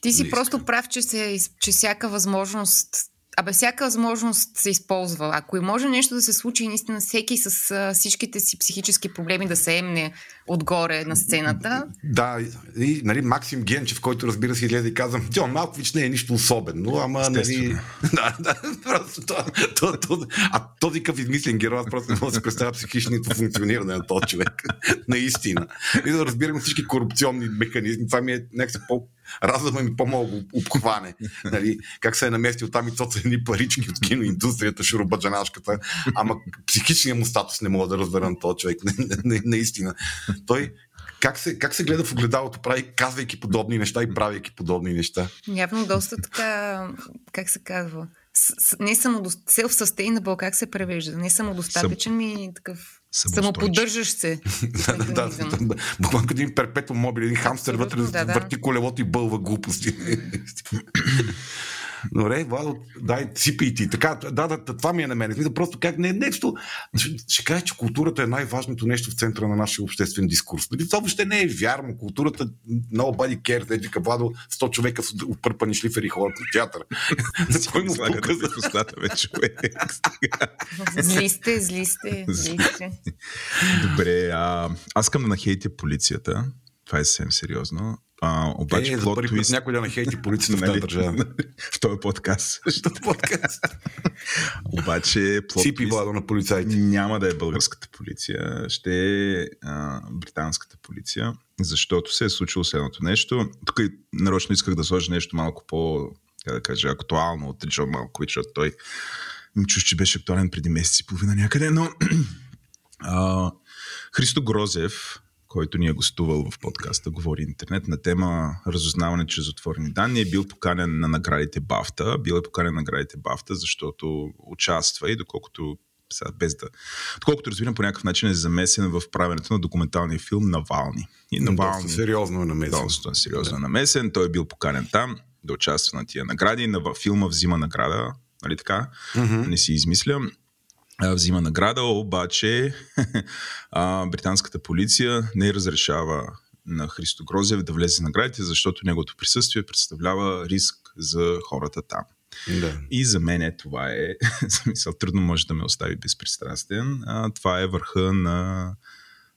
Ти си просто прав, че, се, че всяка възможност Абе, всяка възможност се използва. Ако и може нещо да се случи, наистина всеки с а, всичките си психически проблеми да се емне отгоре на сцената. Да, и нали, Максим Генчев, който разбира се излезе и каза, Джон Малкович не е нищо особено, ама нали... да, да, просто то, то, то, а този къв измислен герой, аз просто не мога да се представя психичното функциониране на този човек. Наистина. И да разбираме всички корупционни механизми. Това ми е някакси по разума ми по-малко обхване. Нали, как се е наместил там и цоца едни парички от киноиндустрията, шурубаджанашката. Ама психичният му статус не мога да разбера на този човек. Наистина. Той как се, как се гледа в огледалото, прави, казвайки подобни неща и правейки подобни неща? Явно доста така, как се казва, с, не самодост... self-sustainable, как се превежда? Не самодостатъчен ми такъв самоподдържащ се. да, да, буквално като един перпетум мобил, един хамстер вътре да, да. върти колелото и бълва глупости. Добре, Владо, дай, сипи и ти. Така, да, да, това ми е на мен. Смисъл, просто как не е нещо. Ще, кажа, че културата е най-важното нещо в центъра на нашия обществен дискурс. Нали, това въобще не е вярно. Културата, nobody cares, да вика Владо, 100 човека с опърпани шлифери хора по театър. На кой му показва? Пустата, бе, човек. зли сте, зли сте, зли сте. Добре, а, аз искам да нахейтя полицията. Това е съвсем сериозно. А, обаче, е, за първи твист... някой да нахейти полицията в тази нали? държава. в този подкаст. в подкаст. обаче, плот Сипи Владо на полицайите. Няма да е българската полиция, ще е а, британската полиция, защото се е случило следното нещо. Тук нарочно исках да сложа нещо малко по, как да кажа, актуално от Джон Малкович, защото той ми чуш, че беше актуален преди месец и половина някъде, но а, Христо Грозев, който ни е гостувал в подкаста Говори интернет на тема разузнаване чрез отворени данни, е бил поканен на наградите Бафта. Бил е поканен на наградите Бафта, защото участва и доколкото сега без да... Доколкото разбирам, по някакъв начин е замесен в правенето на документалния филм Навални. И Навални доста сериозно е намесен. Доста сериозно да. е намесен. Той е бил поканен там да участва на тия награди. На филма взима награда, нали така? Mm-hmm. Не си измислям взима награда, обаче а, британската полиция не разрешава на Христо Грозев да влезе в наградите, защото неговото присъствие представлява риск за хората там. Да. И за мен това е, смисъл, трудно може да ме остави безпристрастен, а, това е върха на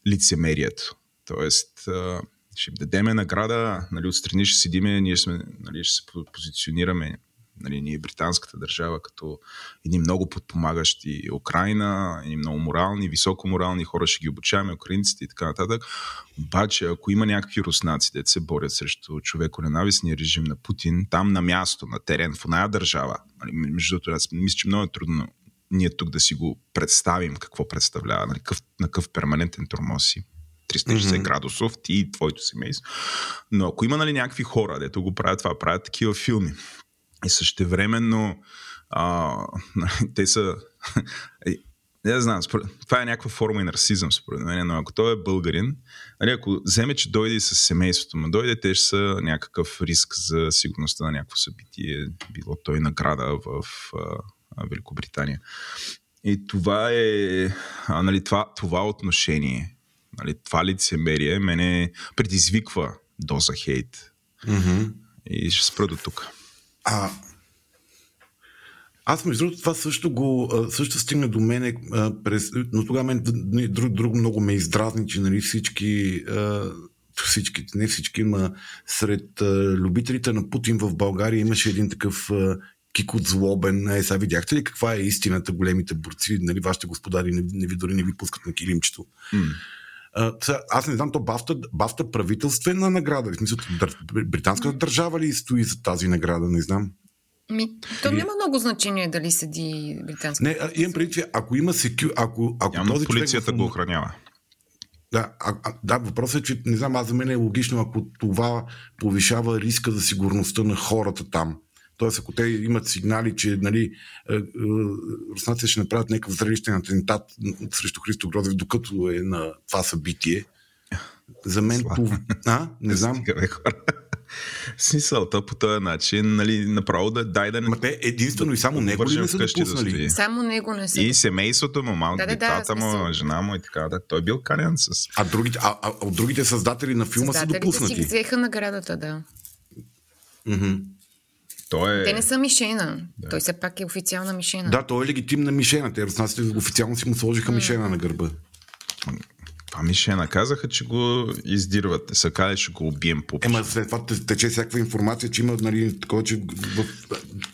лицемерието. Тоест, а, ще дадеме награда, нали, отстрани ще седиме, ние сме, нали, ще се позиционираме нали, ние британската държава като едни много подпомагащи Украина, едни много морални, високо морални хора ще ги обучаваме, украинците и така нататък. Обаче, ако има някакви руснаци, де се борят срещу човеконенавистния режим на Путин, там на място, на терен, в оная държава, нали, между другото, аз мисля, че много е трудно ние тук да си го представим какво представлява, нали, къв, на какъв перманентен тормоз си. 360 mm-hmm. градусов, ти и твоето семейство. Но ако има нали, някакви хора, дето го правят това, правят такива филми, и същевременно а, те са... Не знам, според, това е някаква форма и нарцизъм, според мен, но ако той е българин, нали, ако вземе, че дойде с семейството му, дойде, те ще са някакъв риск за сигурността на някакво събитие, било той награда в а, Великобритания. И това е, а, нали, това, това отношение, нали, това лицемерие мене предизвиква доза хейт. Mm-hmm. И ще спра до тук. А, аз, между другото, това също, го, също стигна до мене, през, но тогава мен друг, друг много ме издразни, че нали, всички, всички, не всички, има сред любителите на Путин в България имаше един такъв кикот злобен. Е, сега видяхте ли каква е истината, големите борци, нали, вашите господари не, не ви дори не ви пускат на килимчето. Mm. Аз не знам, то бафта, бафта правителствена награда. В смисъл, британската държава ли стои за тази награда, не знам. Ми, то няма много значение дали седи британска. Не, а, имам преди, че ако има секю, ако, ако Явно този полицията човек... го охранява. Да, а, а, да, въпросът е, че не знам, аз за мен е логично, ако това повишава риска за сигурността на хората там. Тоест, ако те имат сигнали, че нали, е, е, руснаците ще направят някакъв зрелищен атентат срещу Христо Грозев, докато е на това събитие, за мен това... А? Не знам. Смисъл, то по този начин, нали, направо да дай да не... Ма те единствено и само него ли не са допуснали? Да само него не са. И семейството му, малко да, децата да, му, жена му и така. Да. Той бил канен с... А, другите, а, а, а другите създатели на филма са допуснати? си взеха наградата, да. Mm-hmm. Той е... Те не са мишена. Да. Той все пак е официална мишена. Да, той е легитимна мишена. Те руснаците официално си му сложиха mm. мишена на гърба. Това Мишена казаха, че го издирват. Са казали, че го убием по Ема след това тече всякаква информация, че има нали, такова, че, в,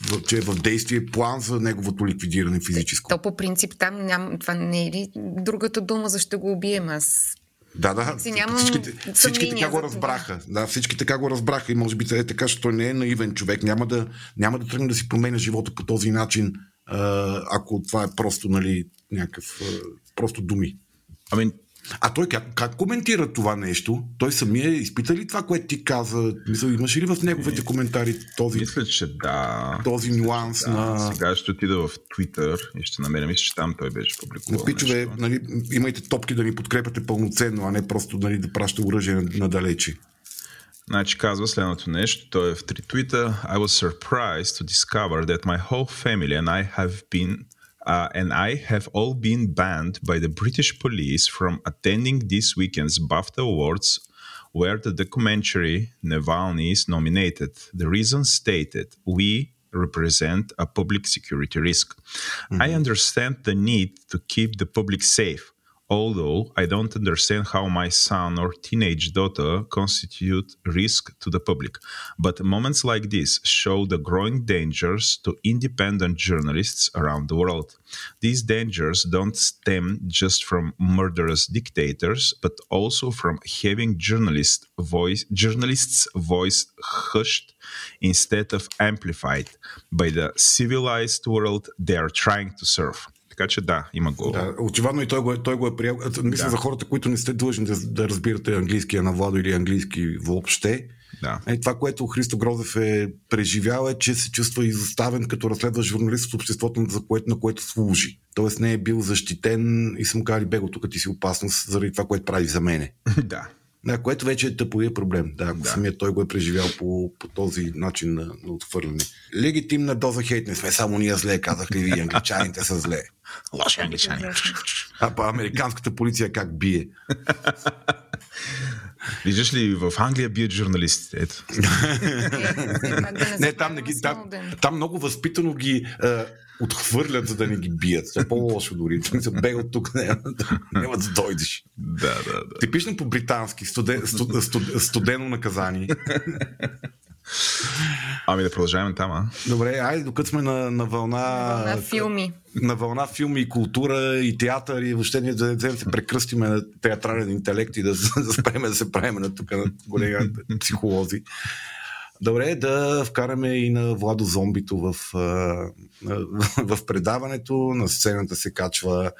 в, че е в действие план за неговото ликвидиране физическо. То по принцип там ням, това не е ли другата дума, защо го убием аз? Да, да. Си нямам всички, всички така го разбраха. Да, всички така го разбраха и може би е така, че той не е наивен човек. Няма да, няма да тръгне да си променя живота по този начин, ако това е просто, нали, някакъв, просто думи. Ами, а той как, как коментира това нещо? Той самия изпита ли това, което ти каза? Мисля, имаш ли в неговите коментари този, Мисля, че да. този нюанс да, на... Сега ще отида в Twitter и ще намеря. Мисля, че там той беше публикувал Пичове, нали, имайте топки да ни подкрепяте пълноценно, а не просто нали, да праща оръжие надалече. Значи казва следното нещо. Той е в три твита. I was surprised to discover that my whole family and I have been uh, and I have all been banned by the British police from attending this weekend's BAFTA Awards, where the documentary Navalny is nominated. The reason stated we represent a public security risk. Mm-hmm. I understand the need to keep the public safe although I don't understand how my son or teenage daughter constitute risk to the public. But moments like this show the growing dangers to independent journalists around the world. These dangers don't stem just from murderous dictators, but also from having journalist voice, journalists' voice hushed instead of amplified by the civilized world they are trying to serve. Така че да, има го. Да, очевидно и той го, е, той го е приел. Мисля да. за хората, които не сте длъжни да, да разбирате английския на Владо или английски въобще. Да. Е, това, което Христо Грозев е преживял е, че се чувства изоставен като разследва журналист от обществото, за което, на което служи. Тоест не е бил защитен и съм казали, бего, тук ти си опасност заради това, което прави за мене. да. Да, което вече е тъповия проблем. Да, ако да. самият той го е преживял по, по този начин на, на отхвърляне. Легитимна доза хейт не сме само ние зле, казах ли ви, англичаните са зле. Лоши англичани. А па американската полиция как бие? Виждаш ли, в Англия бият журналистите. Ето. не, там, не ги, там, там много възпитано ги е, отхвърлят, за да не ги бият. Това е по-лошо дори. Бега от тук, няма, няма да дойдеш. Да, да, да. Типично по-британски, студен, студ, студ, студено наказание. Ами да продължаваме там, а? Добре, айде, докато сме на, на вълна... На вълна филми. На вълна филми и култура и театър и въобще ние да, да се прекръстиме на театрален интелект и да, да спреме да се правим на тук на големи психолози. Добре, да вкараме и на Владо Зомбито в, в предаването. На сцената се качва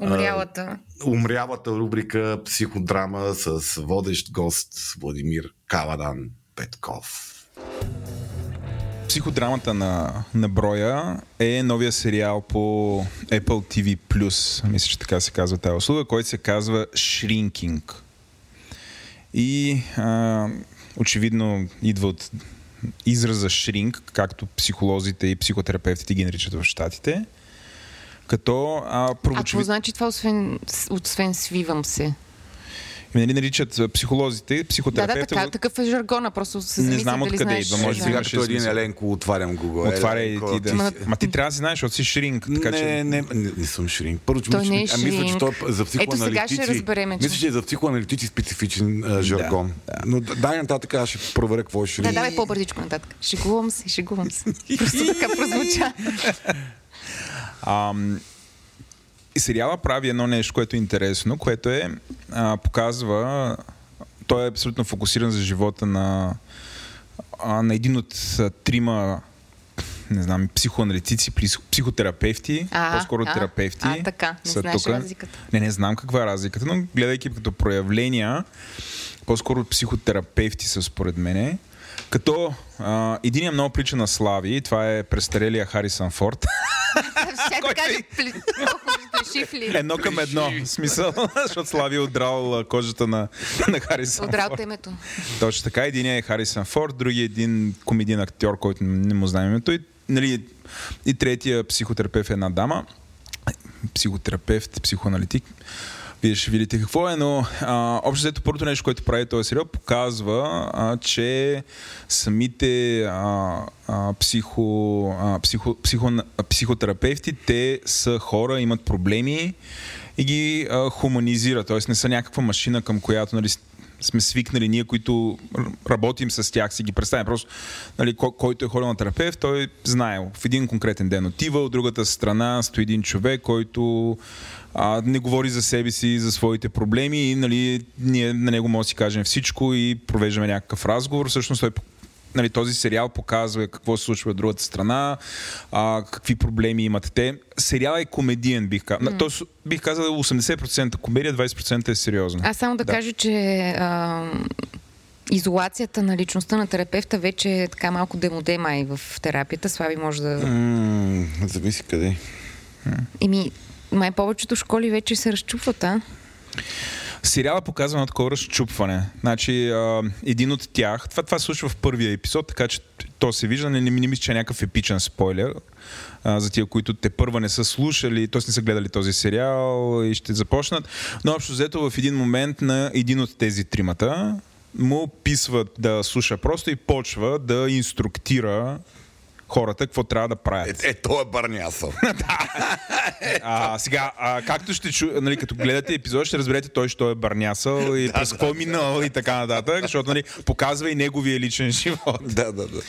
Умрялата. Умрялата рубрика Психодрама с водещ гост Владимир Каладан Петков. Психодрамата на, на броя е новия сериал по Apple TV+, мисля, че така се казва тази услуга, който се казва Shrinking. И а, очевидно идва от израза шринк, както психолозите и психотерапевтите ги наричат в Штатите. Като а, първо, А какво значи това, освен, освен свивам се? Ами, нали наричат психолозите, Да, да, психотерапевта. така, такъв е жаргона, просто се Не знам откъде идва, може да. Сега имаше като един. Еленко отварям Google. Отваря и Еленко, ти да. Ма- Ма ти трябва да си знаеш, защото си шринк, така не, че... не, не, не, съм шринк. Първо, че Той мисля, не е а мисля, че той е за Ето сега психоаналитици. ще разберем, че- Мисля, че е за психоаналитици специфичен а, жаргон. Но д- дай нататък, аз ще проверя какво е Да, шринк. давай по-бързичко нататък. Шегувам се, шегувам се. Просто така прозвуча. Ам, и сериала прави едно нещо, което е интересно, което е а, показва той е абсолютно фокусиран за живота на, а, на един от а, трима не знам, психоаналитици, псих- психотерапевти, А, по-скоро а, терапевти. а, така, не са знаеш тука. разликата. Не, не знам каква е разликата, но гледайки като проявления, по-скоро психотерапевти са според мене. Като а, един е много прилича на Слави, и това е престарелия Харисън Форд. Ще да кажа плешив ли. Едно към едно, смисъл, защото Слави е отдрал кожата на, на Харисън Удрал Форд. темето. Точно така. Един е Харисън Форд, другия е един комедиен актьор, който не му знаем името. И, нали, и третия психотерапевт е една дама. Психотерапевт, психоаналитик. Вие ще видите какво е, но а, общо взето първото нещо, което прави този сериал, показва, а, че самите а, а, психо, а, психо, психо, психотерапевти, те са хора, имат проблеми и ги а, хуманизира, т.е. не са някаква машина, към която нали, сме свикнали ние, които работим с тях, си ги представим. Просто, нали, кой, който е ходил на терапевт, той знае. В един конкретен ден отива, от другата страна стои един човек, който а, не говори за себе си, за своите проблеми и нали, ние на него може да си кажем всичко и провеждаме някакъв разговор. Всъщност той нали, този сериал показва какво се случва от другата страна, а, какви проблеми имат те. Сериал е комедиен, бих казал. Mm. Тоест, бих казал 80% комедия, 20% е сериозно. Аз само да, Да. кажа, че а, изолацията на личността на терапевта вече е така малко демоде май в терапията. Слави може да... М, зависи къде. Еми, май повечето школи вече се разчупват, а? Сериала показва едно такова разчупване. Значи, а, един от тях, това, това се случва в първия епизод, така че то се вижда, не, не, не мисля, че е някакъв епичен спойлер а, за тия, които те първа не са слушали, т.е. не са гледали този сериал и ще започнат. Но общо взето в един момент на един от тези тримата му писват да слуша просто и почва да инструктира хората какво трябва да правят. Е, е то е бърнясъл. А, сега, а, както ще чу, нали, като гледате епизод, ще разберете той, що е бърнясал и през какво е минал и така нататък, защото нали, показва и неговия личен живот. да, да, да.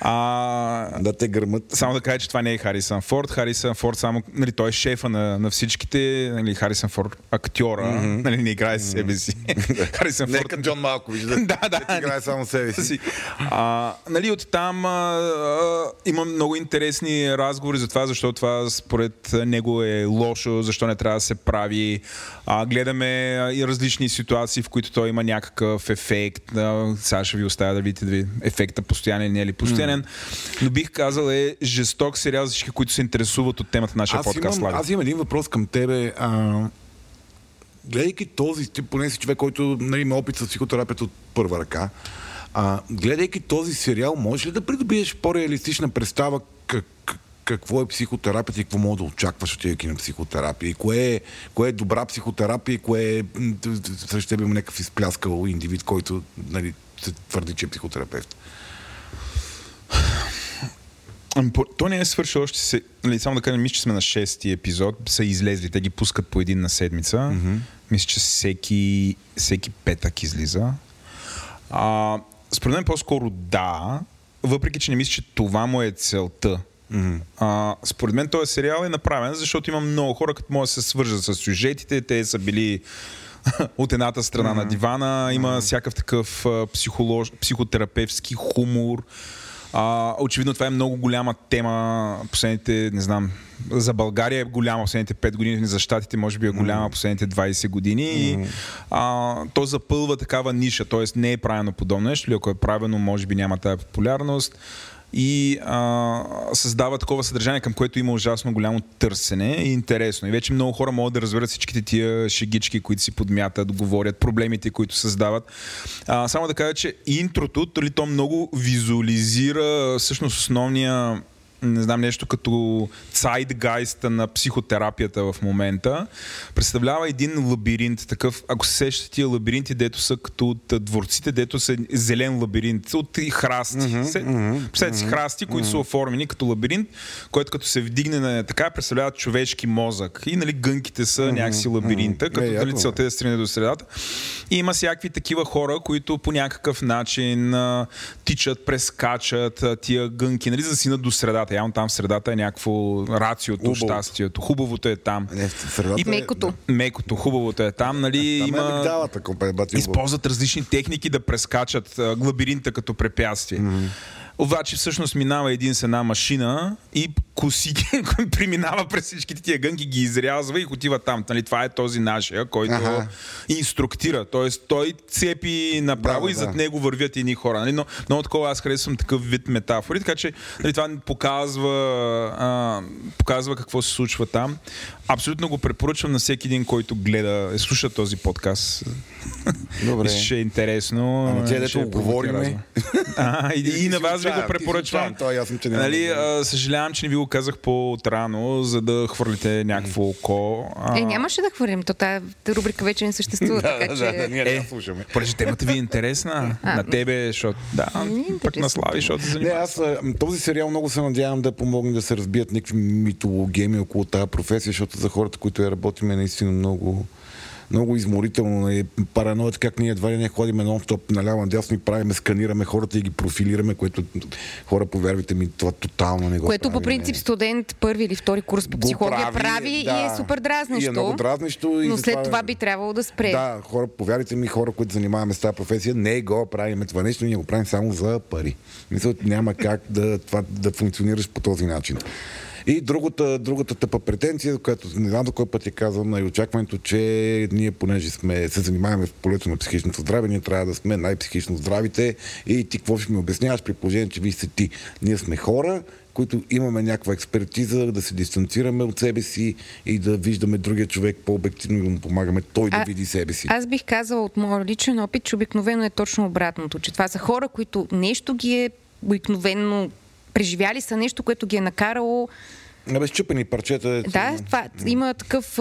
А, Да те гърмат. само да кажа, че това не е Харисън Форд. Харисън Форд само, нали, той е шефа на, на всичките. Нали, Харисън Форд, актьора, mm-hmm. нали, не играе с себе си. Харисън Форд Нека Джон Малкович да, Да, да. да играе само себе си. А, нали, оттам а, а, има много интересни разговори за това, защо това според него е лошо, защо не трябва да се прави. А, гледаме и различни ситуации, в които той има някакъв ефект. А, сега ще ви оставя да видите дали ефекта постоянен не е ли постоянен. Но бих казал е жесток сериал за всички, които се интересуват от темата на нашия Аз подкаст. имам, аз имам един въпрос към тебе. А, гледайки този, ти поне си човек, който нали, има опит с психотерапията от първа ръка, а, гледайки този сериал, можеш ли да придобиеш по-реалистична представа как, как- какво е психотерапията и какво мога да очакваш отивайки на психотерапия? И кое е, кое е добра психотерапия и кое е срещу тебе има някакъв изпляскал индивид, който нали, се твърди, че е психотерапевт? Ами, То не е свършил още. Се, нали, само да кажем, мисля, че сме на шести епизод. Са излезли. Те ги пускат по един на седмица. Mm-hmm. Мисля, че всеки, всеки петък излиза. А, според мен по-скоро да, въпреки, че не мисля, че това му е целта. Mm-hmm. А, според мен този сериал е направен, защото има много хора, като могат да се свържат с сюжетите. Те са били от едната страна mm-hmm. на дивана. Има mm-hmm. всякакъв такъв психолож... психотерапевтски хумор. А, очевидно това е много голяма тема последните, не знам, за България е голяма последните 5 години, за Штатите може би е голяма последните 20 години. И, а, то запълва такава ниша, т.е. не е правено подобно нещо, или ако е правено, може би няма тая популярност и а, създава такова съдържание, към което има ужасно голямо търсене и интересно. И вече много хора могат да разберат всичките тия шегички, които си подмятат, говорят, проблемите, които създават. А, само да кажа, че интрото, дали то много визуализира всъщност основния не знам, нещо като цайдгайста на психотерапията в момента. Представлява един лабиринт, такъв, ако се сещате тия лабиринти, дето са като от дворците, дето са зелен лабиринт, от храсти. Mm-hmm, mm-hmm, си храсти, които mm-hmm. са оформени като лабиринт, който като се вдигне на така, представлява човешки мозък. И нали, гънките са mm-hmm, някакси лабиринта, mm-hmm. като нали, целта е да стигне до средата. И има всякакви такива хора, които по някакъв начин тичат, прескачат тия гънки, нали, засинат до средата. Явно там в средата е някакво рациото, Хубаво. щастието. Хубавото е там. Не, и е- мекото. Е, мекото, хубавото е там. Нали, там има... Е използват различни техники да прескачат лабиринта като препятствие. Mm-hmm. Обаче всъщност минава един с една машина и коси преминава през всичките тия гънки, ги изрязва и отива там. Нали, това е този нашия, който ага. инструктира. Тоест той цепи направо да, и зад да. него вървят едни хора. Нали? Но много такова аз харесвам такъв вид метафори, така че нали, това показва, а, показва какво се случва там. Абсолютно го препоръчвам на всеки един, който гледа, е, слуша този подкаст. Добре. ще е интересно. Ама тя дето говориме. А, и, и на вас ви го препоръчвам. Той, ясно, че не нали, а, съжалявам, че не ви го казах по-отрано, за да хвърлите някакво око. А... Е, нямаше да хвърлим. То тази рубрика вече не съществува. така, че... да, да, ние е, слушаме. Понеже темата ви е интересна. А, на тебе, защото... Да, е пък на Слави, защото се занимава. Не, аз този сериал много се надявам да помогне да се разбият някакви митологеми около тази професия, защото за хората, които я работиме, е наистина много много изморително. Нали, параноят как ние едва ли не ходиме нон-стоп наляво надясно и правиме, сканираме хората и ги профилираме, което хора, повярвайте ми, това тотално не го Което прави, по принцип не. студент първи или втори курс по психология прави, прави да, и е супер дразнещо. И е много дразнещо. Но и след това, това би трябвало да спре. Да, хора, повярвайте ми, хора, които занимаваме с тази професия, не го правим това нещо, ние го правим само за пари. Мисля, няма как да, това, да функционираш по този начин. И другата, другата тъпа претенция, която не знам до кой път я казвам, е очакването, че ние, понеже сме, се занимаваме в полето на психичното здраве, ние трябва да сме най-психично здравите и ти какво ще ми обясняваш при положение, че вие сте ти. Ние сме хора, които имаме някаква експертиза, да се дистанцираме от себе си и да виждаме другия човек по-обективно и да му помагаме той а, да види себе си. Аз бих казала от моя личен опит, че обикновено е точно обратното, че това са хора, които нещо ги е обикновено преживяли са нещо, което ги е накарало Абе, щупени парчета. Е, да, това, има такъв...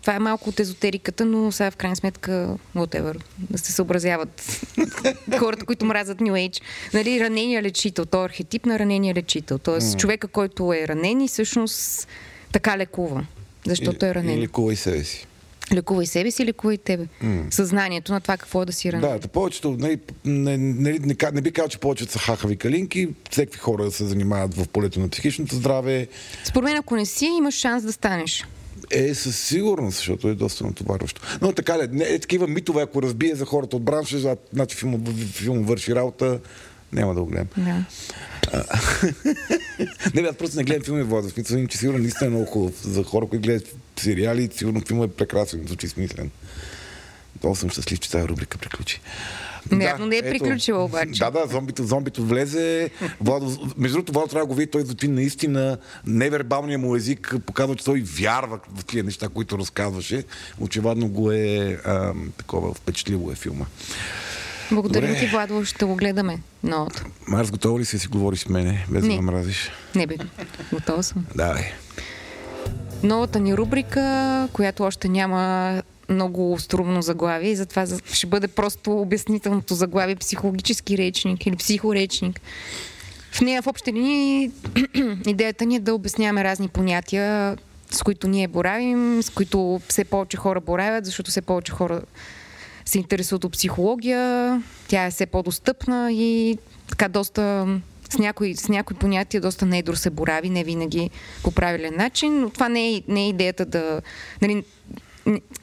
Това е малко от езотериката, но сега в крайна сметка, whatever, да се съобразяват хората, които мразят New Age. Нали, ранения лечител, той е архетип на ранения лечител. Тоест, mm. човека, който е ранен и всъщност така лекува, защото е ранен. И лекува и себе си. Лекувай себе си, лекувай тебе. Mm. Съзнанието на това какво е да си ранен. Да, да повечето, не, не, не, не, не би казал, че повечето са хахави калинки. Всеки хора се занимават в полето на психичното здраве. Според мен, ако не си, имаш шанс да станеш. Е, със сигурност, защото е доста натоварващо. Но така ли, не, е такива митове, ако разбие за хората от бранша, значи филм, филм върши работа, няма да го гледам. Да. не, аз просто не гледам филми, Влада. В смисъл, че сигурно наистина е много хубав. За хора, които гледат сериали, сигурно филмът е прекрасен, звучи смислен. Много съм щастлив, че тази рубрика приключи. Явно да, не е ето, приключила обаче. Да, да, зомбито, зомбито влезе. Владо, между другото, Владо трябва да го види, той звучи наистина невербалния му език, показва, че той вярва в тия неща, които разказваше. Очевидно го е а, такова впечатливо е филма. Благодаря ти, Владо, ще го гледаме новото. Марс, готова ли си си говориш с мене, без не. да мразиш? Не бе, готова съм. Давай. Новата ни рубрика, която още няма много струмно заглавие и затова ще бъде просто обяснителното заглавие психологически речник или психоречник. В нея в общи линии идеята ни е да обясняваме разни понятия, с които ние боравим, с които все повече хора боравят, защото все повече хора се интересуват от психология, тя е все по-достъпна и така доста с някои, с някои понятия доста недро се борави, не винаги по правилен начин, но това не е, не е идеята да... Нали,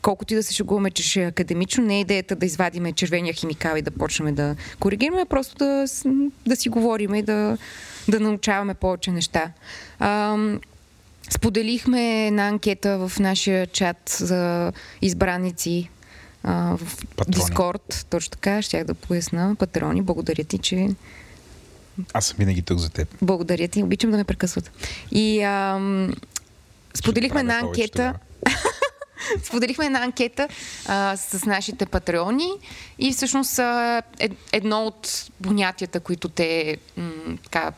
колкото и да се шегуваме, че ще е академично, не е идеята да извадиме червения химикал и да почнем да коригираме, просто да, да си говорим и да, да научаваме повече неща. А, споделихме една анкета в нашия чат за избраници а, в Дискорд, точно така, щях да поясна. Патрони, благодаря ти, че аз съм винаги тук за теб. Благодаря ти, обичам да ме прекъсват. И ам, споделихме една анкета. Споделихме една анкета а, с нашите патреони и всъщност а, е, едно от понятията, които те м, така,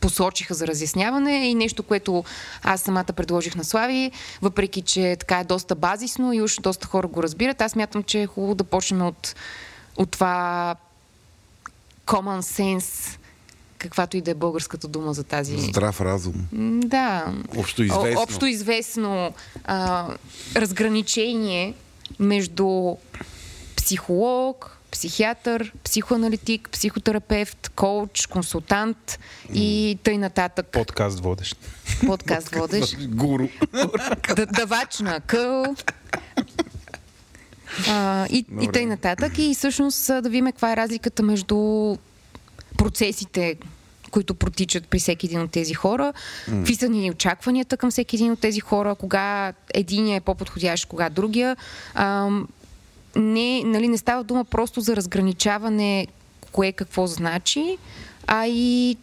посочиха за разясняване и нещо, което аз самата предложих на Слави, въпреки че така е доста базисно и уж доста хора го разбират, аз мятам, че е хубаво да почнем от, от това common sense, каквато и да е българската дума за тази... Здрав разум. Да. Общо известно. Общо известно а, разграничение между психолог, психиатър, психоаналитик, психотерапевт, коуч, консултант и тъй нататък. Подкаст водещ. Подкаст водещ. Гуру. Давач на къл. А, и, и тъй нататък. И всъщност да видим каква е разликата между процесите, които протичат при всеки един от тези хора. Mm. Какви са ни очакванията към всеки един от тези хора, кога един е по-подходящ, кога другия. А, не, нали, не става дума просто за разграничаване кое какво значи, а и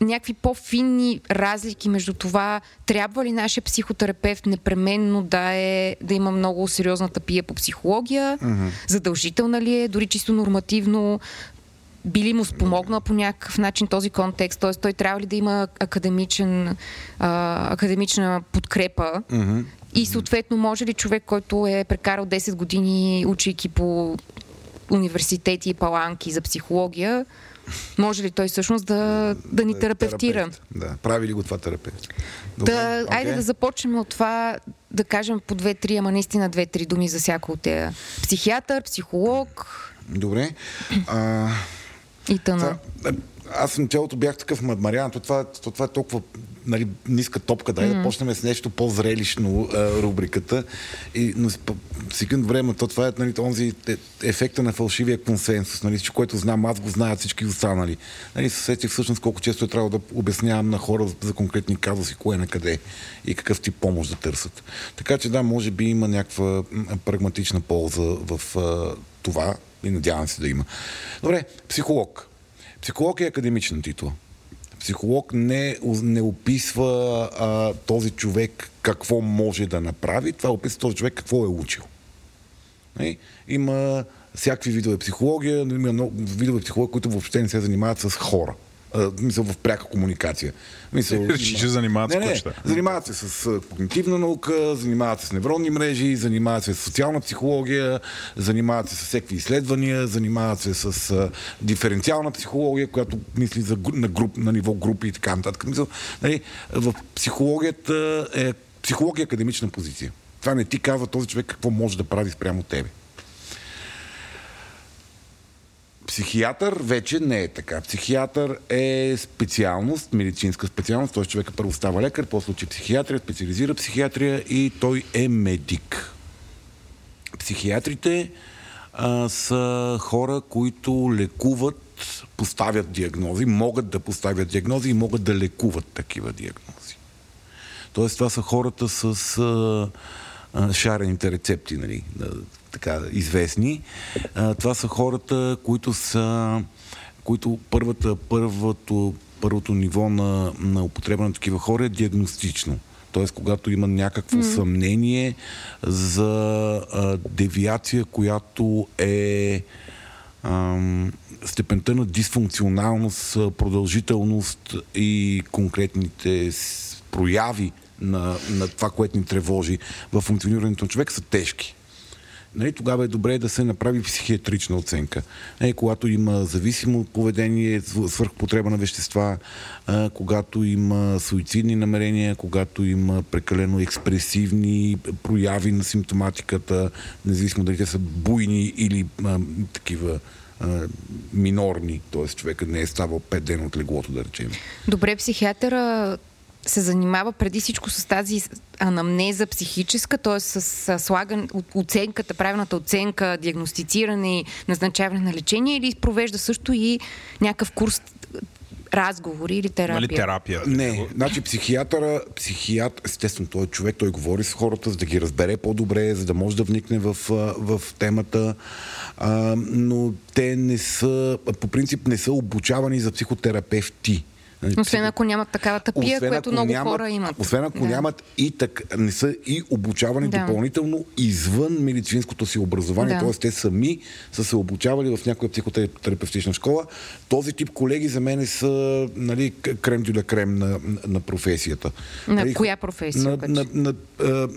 някакви по-финни разлики между това, трябва ли нашия психотерапевт непременно да, е, да има много сериозна тъпия по психология, mm-hmm. задължителна ли е, дори чисто нормативно, би ли му спомогнал по някакъв начин този контекст, т.е. той трябва ли да има академичен, а, академична подкрепа mm-hmm. и съответно може ли човек, който е прекарал 10 години учейки по университети и паланки за психология, може ли той всъщност да, да ни терапевтира? Терапевт. Да, прави ли го това терапевт? Добре, да, okay. Айде да започнем от това, да кажем по две-три, ама наистина две-три думи за всяко от тези. Психиатър, психолог. Добре. А, и тъна. Аз съм цялото бях такъв Мариан, то това, то това е толкова нали, ниска топка, дай mm-hmm. да почнем с нещо по-зрелищно а, рубриката. И, но секунд време, то това е нали, този е, ефекта на фалшивия консенсус, нали, че което знам, аз го знаят всички останали. Нали, съсетих всъщност колко често е трябва да обяснявам на хора за конкретни казуси, кое на къде и какъв тип помощ да търсят. Така че да, може би има някаква прагматична полза в а, това и надявам се да има. Добре, психолог. Психолог е академична титла. Психолог не, не описва а, този човек какво може да направи, това описва този човек какво е учил. Не? Има всякакви видове психология, има много видове психология, които въобще не се занимават с хора мисъл в пряка комуникация. Мисъл, че занимават не, не, Занимават се с когнитивна наука, занимават се с невронни мрежи, занимават се с социална психология, занимават се с всеки изследвания, занимават се с а, диференциална психология, която мисли за, на, груп, на ниво групи и така нататък. Мисъл, нали, в психологията е психология е академична позиция. Това не ти казва този човек какво може да прави спрямо тебе. Психиатър вече не е така. Психиатър е специалност, медицинска специалност. Той човека първо става лекар, после учи психиатрия, специализира психиатрия и той е медик. Психиатрите а, са хора, които лекуват, поставят диагнози, могат да поставят диагнози и могат да лекуват такива диагнози. Тоест това са хората с а, а, шарените рецепти, нали, така известни. А, това са хората, които са които първата, първото, първото ниво на, на употреба на такива хора е диагностично. Тоест, когато има някакво mm. съмнение за а, девиация, която е ам, степента на дисфункционалност, продължителност и конкретните прояви на, на това, което ни тревожи в функционирането на човек са тежки нали, тогава е добре да се направи психиатрична оценка. Нали, когато има зависимо поведение, свърхпотреба на вещества, а, когато има суицидни намерения, когато има прекалено експресивни прояви на симптоматиката, независимо дали те са буйни или а, такива минорни, т.е. човека не е ставал 5 дена от леглото, да речем. Добре, психиатъра се занимава преди всичко с тази анамнеза психическа, т.е. с слаган, оценката, правилната оценка, диагностициране и назначаване на лечение или провежда също и някакъв курс разговори или терапия? Нали терапия? Не, значи психиатъра, психиатър, естествено, той е човек, той говори с хората, за да ги разбере по-добре, за да може да вникне в, в темата, а, но те не са, по принцип не са обучавани за психотерапевти Освен ако нямат такава тапия, освен което много нямат, хора имат. Освен ако Да. нямат и так, не са и обучавани Да. допълнително извън медицинското си образование, Да. т.е. те сами са се обучавали в някоя психотерапевтична школа. Този тип колеги за мен са нали, крем дюля крем на, на професията. На Нали, коя професия На, обаче? на, на, а,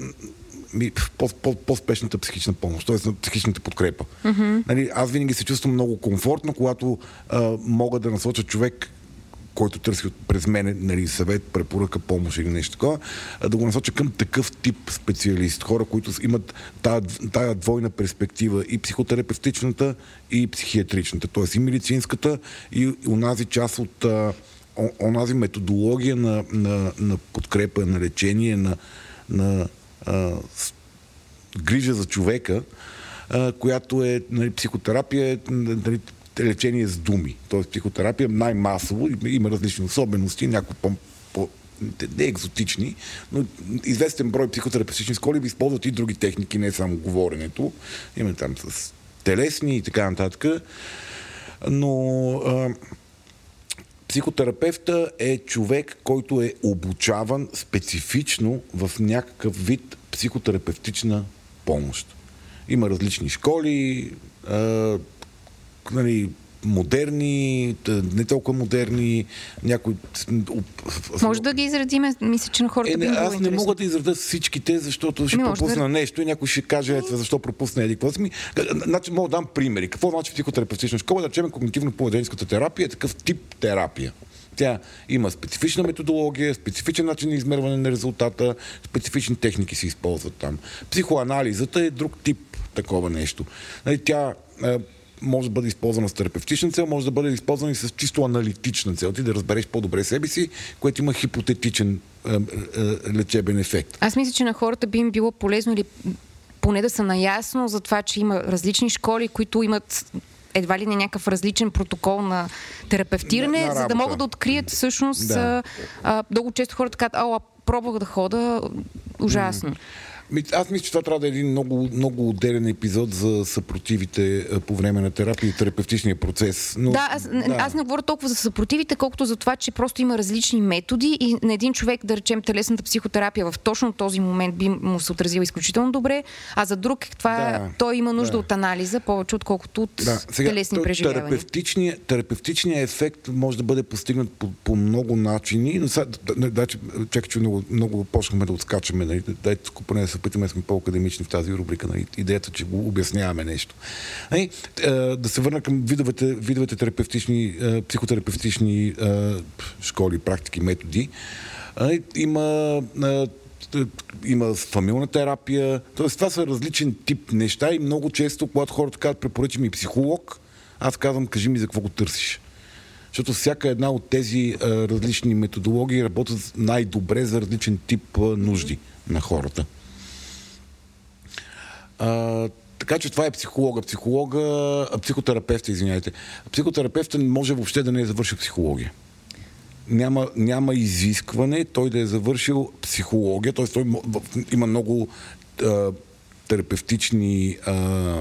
ми, по, по, по-спешната психична помощ, т.е. на психичната подкрепа. Mm-hmm. Нали, аз винаги се чувствам много комфортно, когато а, мога да насоча човек който търси през мен нали, съвет, препоръка, помощ или нещо такова, да го насоча към такъв тип специалист. Хора, които имат тая, двойна перспектива и психотерапевтичната, и психиатричната, т.е. и медицинската, и онази част от а, онази методология на, на, на подкрепа, на лечение, на, на а, с- грижа за човека, която е нали, психотерапия, е нали, лечение с думи. Тоест психотерапия най-масово, има- различни особености, някои по не екзотични, но известен брой психотерапевтични школи използват и други техники, не само говоренето. Има там с телесни и така нататък. Но а, Психотерапевта е човек, който е обучаван специфично в някакъв вид психотерапевтична помощ. Има различни школи, а, нали, модерни, не толкова модерни, някои... Може да ги изредиме, мисля, че на хората Е, не, аз не интересно. мога да изреда всичките, защото ще Ами, може пропусна да- нещо и някой ще каже, ето защо пропусна еди. Какво ми? Значи, мога да дам примери. Какво значи психотерапевтична школа? Да речем когнитивно-поведенческата терапия е такъв тип терапия. Тя има специфична методология, специфичен начин на измерване на резултата, специфични техники се използват там. Психоанализата е друг тип такова нещо. Нали, тя може да бъде използвана с терапевтична цел, може да бъде използвана и с чисто аналитична цел. Ти да разбереш по-добре себе си, което има хипотетичен е, е, е, лечебен ефект. Аз мисля, че на хората би им било полезно или поне да са наясно за това, че има различни школи, които имат едва ли не някакъв различен протокол на терапевтиране, На- на за да могат да открият всъщност. Да. А, много често хората казват, ала, пробвах да хода, ужасно. Ми, Аз мисля, че това трябва да е един много, много отделен епизод за съпротивите а, по време на терапия и терапевтичния процес. Но, Да, аз, да. аз не говоря толкова за съпротивите, колкото за това, че просто има различни методи и на един човек, да речем, телесната психотерапия в точно този момент би му се отразила изключително добре, а за друг това, Да, той има нужда да. от анализа повече, отколкото от Да, сега, телесни преживявания. терапевтичният, терапевтичният ефект може да бъде постигнат по, по много начини. Но сега, да, да, чакай, че много, много почнахме да отскачаме. Нали? Дайте поне да се опитаме да сме по-академични в тази рубрика. Нали? Идеята, че го обясняваме нещо. Нали? е, Да се върна към видовете, видовете терапевтични, е, психотерапевтични е, школи, практики, методи. Нали? Има има фамилна терапия. Тоест, това са различен тип неща и много често, когато хората казват, препоръчи ми психолог, аз казвам, кажи ми за какво го търсиш. Защото всяка една от тези а, различни методологии работят най-добре за различен тип а, нужди на хората. Така че това е психолога. Психолога, психотерапевта, извиняйте. Психотерапевта може въобще да не е завършил психология няма, няма изискване той да е завършил психология, т.е. той има много а, терапевтични а,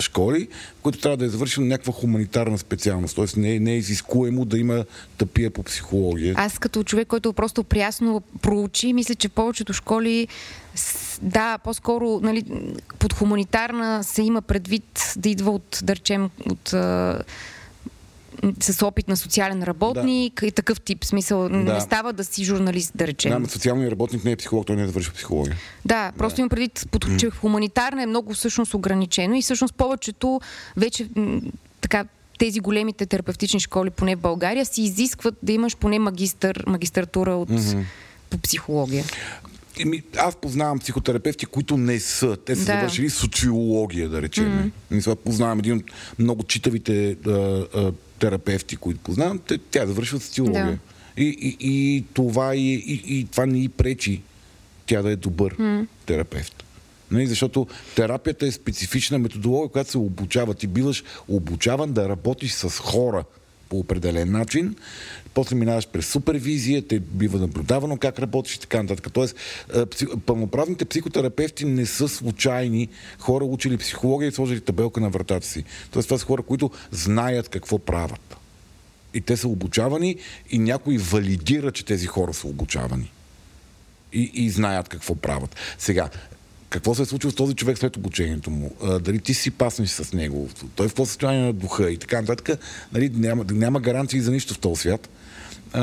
школи, които трябва да е завършил някаква хуманитарна специалност. Т.е. не, не е изискуемо да има тъпия по психология. Аз като човек, който просто прясно проучи, мисля, че повечето школи, да, по-скоро нали, под хуманитарна се има предвид да идва от, да речем, от с опит на социален работник и такъв тип. Смисъл, Да. не става да си журналист, да речем. Няма социалният работник не е психолог, той не е завършил психология. Да, просто имам предвид, че хуманитарна е много всъщност ограничено и всъщност повечето вече така тези големите терапевтични школи, поне в България, си изискват да имаш поне магистър, магистратура от, по психология. Еми, аз познавам психотерапевти, които не са. Те са Да. завършили социология, да речем. Mm-hmm. Познавам един от много читавите а, а, терапевти, които познавам. Те, тя завършва социология. И, и, и, това и, и, и това не и пречи тя да е добър mm. терапевт. Нали, защото терапията е специфична методология, която се обучава. Ти биваш обучаван да работиш с хора по определен начин. После минаваш през супервизия, те бива наблюдавано как работиш и така нататък. Тоест, пълноправните психотерапевти не са случайни хора, учили психология и сложили табелка на вратата си. Тоест, това са хора, които знаят какво правят. И те са обучавани и някой валидира, че тези хора са обучавани. И, и знаят какво правят. Сега, какво се е случило с този човек след обучението му? А, дали ти си паснеш с него? Той в какво състояние на духа и така нататък? Нали, няма, няма гаранции за нищо в този свят. А,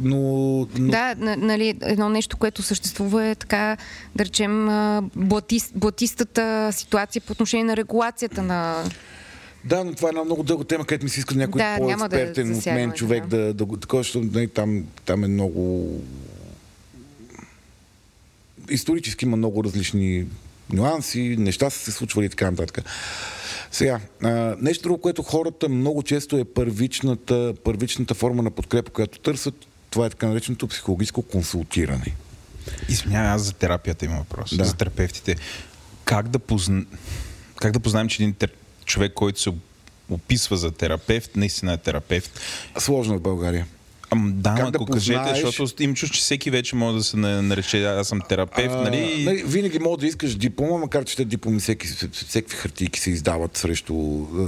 но, но... Да, нали, едно нещо, което съществува е така, да речем, блатист, блатистата ситуация по отношение на регулацията на да, но това е една много дълга тема, където ми се иска някой да, по-експертен да от мен човек да, да, да такова, защото нали, там, там е много исторически има много различни нюанси, неща са се случвали и така нататък. Сега, а, нещо друго, което хората много често е първичната, първичната форма на подкрепа, която търсят, това е така нареченото психологическо консултиране. Извинявай, аз за терапията имам въпрос. Да. За терапевтите. Как да, позна... как да познаем, че един тер... човек, който се описва за терапевт, наистина е терапевт? Сложно в България. Ам, да, как да кажете, познаеш... защото им чуш, че всеки вече може да се нарече, аз съм терапевт, а, нали? нали? Винаги може да искаш диплома, макар че те дипломи всеки, всеки хартийки се издават срещу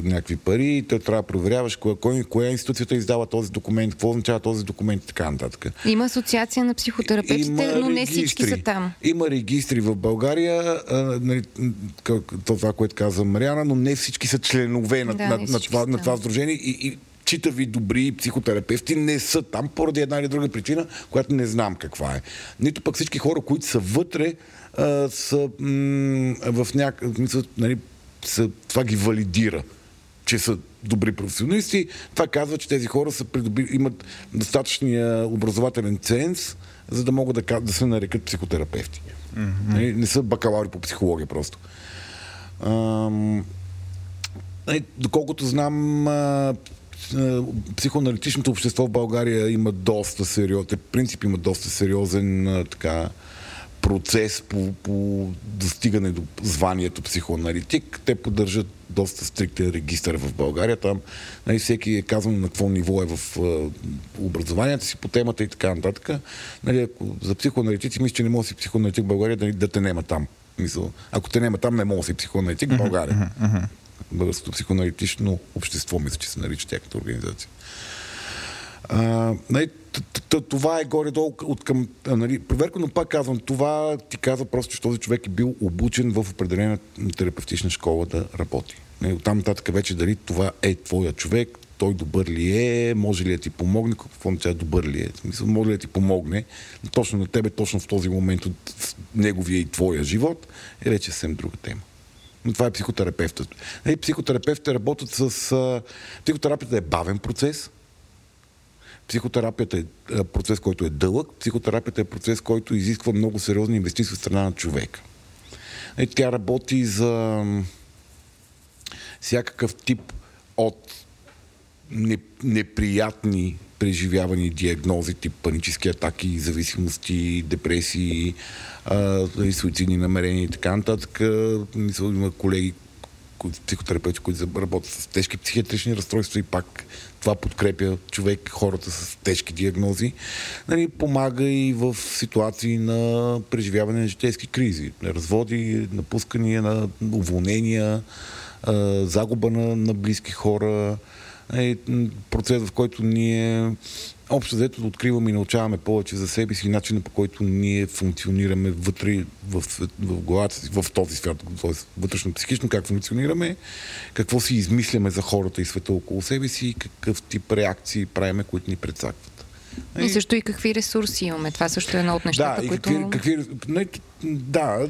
някакви пари и те трябва да проверяваш коя, кой, коя институцията издава този документ, какво означава този документ и така нататък. Има асоциация на психотерапевтите, Има но не регистри. всички са там. Има регистри в България, а, нали, това, което каза Мариана, но не всички са членове на, да, на, на, това, на това сдружение и, и читави добри психотерапевти не са там поради една или друга причина, която не знам каква е. Нито пък всички хора, които са вътре, а, са м- в някакъв... Нали, са, това ги валидира че са добри професионалисти. Това казва, че тези хора са придоби, имат достатъчния образователен ценз, за да могат да, да се нарекат психотерапевти. Mm-hmm. Не, не са бакалаври по психология просто. Ам, доколкото знам, психоаналитичното общество в България има доста сериозен, принцип има доста сериозен е, така, процес по, по достигане до званието психоаналитик. Те поддържат доста стриктен регистр в България. Там нали, всеки е казан на какво ниво е в е, образованието си по темата и така нататък. Нали, ако за психоаналитици мисля, че не може да си психоаналитик в България да, да те нема там. Мисъл, ако те нема там, не може да си психоаналитик в България. Uh-huh, uh-huh българското психоаналитично общество, мисля, че се нарича тяхната организация. А, нали, това е горе-долу от към нали, проверка, но пак казвам, това ти казва просто, че този човек е бил обучен в определена терапевтична школа да работи. Нали, оттам нататък вече дали това е твоя човек, той добър ли е, може ли да ти помогне, какво означава добър ли е, смисъл, може ли да ти помогне, точно на тебе, точно в този момент от неговия и твоя живот, е вече съвсем друга тема. Това е психотерапевтът. Е, психотерапевтите работят с... Психотерапията е бавен процес. Психотерапията е процес, който е дълъг. Психотерапията е процес, който изисква много сериозни инвестиции от страна на човека. Е, тя работи за всякакъв тип от неприятни преживявани диагнози, тип панически атаки, зависимости, депресии, а, и суицидни намерения и така нататък. Мисля, има колеги, психотерапевти, които работят с тежки психиатрични разстройства и пак това подкрепя човек, хората с тежки диагнози. Нали, помага и в ситуации на преживяване на житейски кризи. Разводи, напускания, на уволнения, загуба на, на близки хора, е процес, в който ние общо взето да откриваме и научаваме повече за себе си и начина по който ние функционираме вътре в, в главата си, в този свят, т.е. вътрешно психично как функционираме, какво си измисляме за хората и света около себе си и какъв тип реакции правиме, които ни предсакват. И също и какви ресурси имаме. Това също е едно от нещата, да, които... Какви, какви, да, е,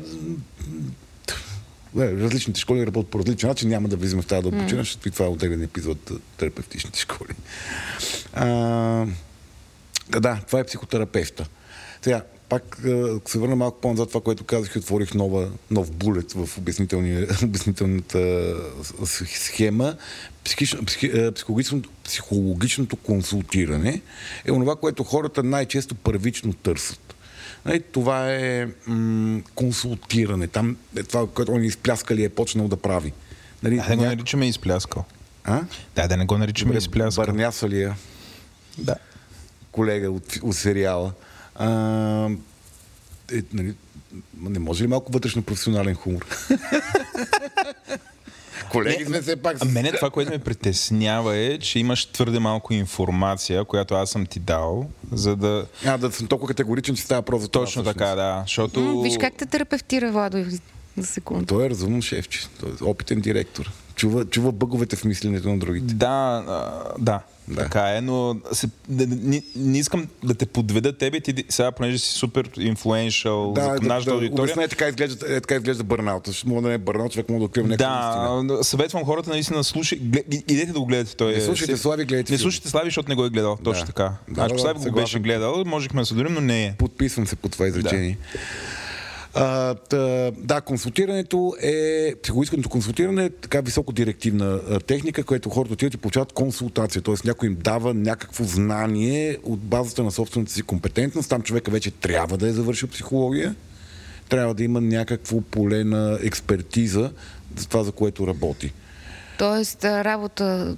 различните школи работят по различен начин. Няма да влизаме в тази дълбочина, mm. защото това е отделен епизод терапевтичните школи. А, да, това е психотерапевта. Сега, пак се върна малко по-назад това, което казах и отворих нова, нов булет в обяснителната схема. Психологичното, психологичното консултиране е онова, което хората най-често първично търсят. Нали, това е м- консултиране. Там е това, което он изпляскали е почнал да прави. Нали, да, да го наричаме изпляскал. А? Да, да не го наричаме Добре, изпляскал. Бърнясалия. Да. Колега от, от сериала. А, е, нали, не може ли малко вътрешно професионален хумор? Колеги сме все пак. А мене това, което ме притеснява е, че имаш твърде малко информация, която аз съм ти дал, за да... А, да съм толкова категоричен, че става просто това. Точно всъщност. така, да. Защото... М, Виж как те терапевтира, Владо, за секунда. Той е разумно шефче. Той е опитен директор. Чува, чува бъговете в мисленето на другите. Да, да, Да. да. Така е, но се, не, не, не искам да те подведа тебе, ти сега, понеже си супер инфлуеншъл за към нашата аудитория. Обясня, е, така изглежда, е, така изглежда бърнаут. Защото мога да не е бърнаут, човек мога да открива някаква истина. Да, съветвам хората наистина слушай, глед, идете да го гледате. Той Не е- слушайте се- Слави, гледайте Не слушайте Слави, защото не го е гледал. Точно така. Да, Ако да, Слави го съгласен. беше гледал, можехме да се дорим, но не е. Подписвам се по това изречение. Та, да, консултирането е, психологическото консултиране е така високо директивна а, техника, където хората отиват и получават консултация. Т.е. някой им дава някакво знание от базата на собствената си компетентност. Там човека вече трябва да е завършил психология. Трябва да има някакво поле на експертиза за това, за което работи. Тоест, работа,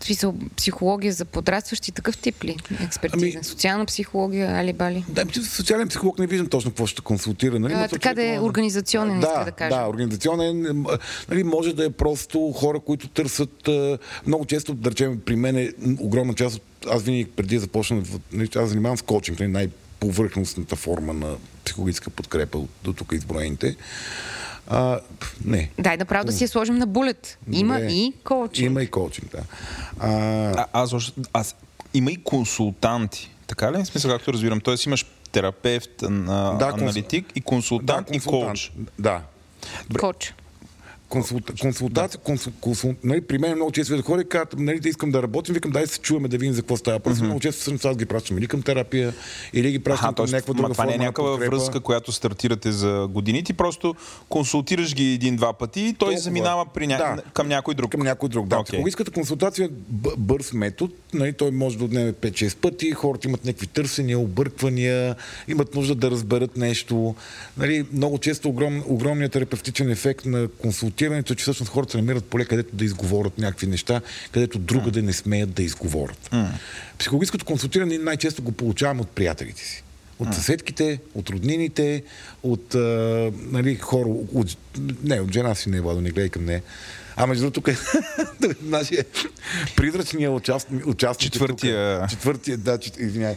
смисъл, психология за подрастващи, такъв тип ли? Експертиза. Ами- Социална психология, али-бали? Да, че социален психолог не виждам точно какво ще консултира. Нали? А, то така да е може организационен, да, иска да кажа. Да, организационен. Нали, може да е просто хора, които търсят много често, да речем, при мен е огромна част от... Аз винаги преди да започна, нали, аз занимавам с коучинг, нали, най-повърхностната форма на психологическа подкрепа от до тук изброените. А, не. Дай направо да си я сложим на булет. Има Добре. и коучинг. Има и коучинг, да. А, А, аз, още- аз, има и консултанти. Така ли? В смисъл, както разбирам. Тоест имаш терапевт, а, Да, консул- аналитик и консултант, и коуч. Да. Коуч. Консулта, консултация, консул, консул, нали, при мен много често видят хора и казват, нали, да искам да работим, викам, дай да се чуваме да видим за какво става. Просто много често всъщност аз ги пращам или към терапия, или ги пращам Аха, към някаква друга това не е форма някаква подкрепа. връзка, която стартирате за години. Ти просто консултираш ги един-два пъти и той Толкова. заминава при ня... Да. към някой друг. Към някой друг. Да. Окей. Психологическата консултация е б- бърз метод. Нали, той може да отнеме 5-6 пъти. Хората имат някакви търсения, обърквания, имат нужда да разберат нещо. Нали, много често огром, огромният терапевтичен ефект на консултирането е, че всъщност хората намират поле, където да изговорят някакви неща, където другаде не смеят да изговорят. Психологическото консултиране най-често го получаваме от приятелите си. От съседките, от роднините, от а, нали, хора, от, не, от жена си не е Владо, не гледай към нея. А между другото, тук е нашия призрачния участник. участник е Четвъртия. Тук. Четвъртия, да, чет... извиняй.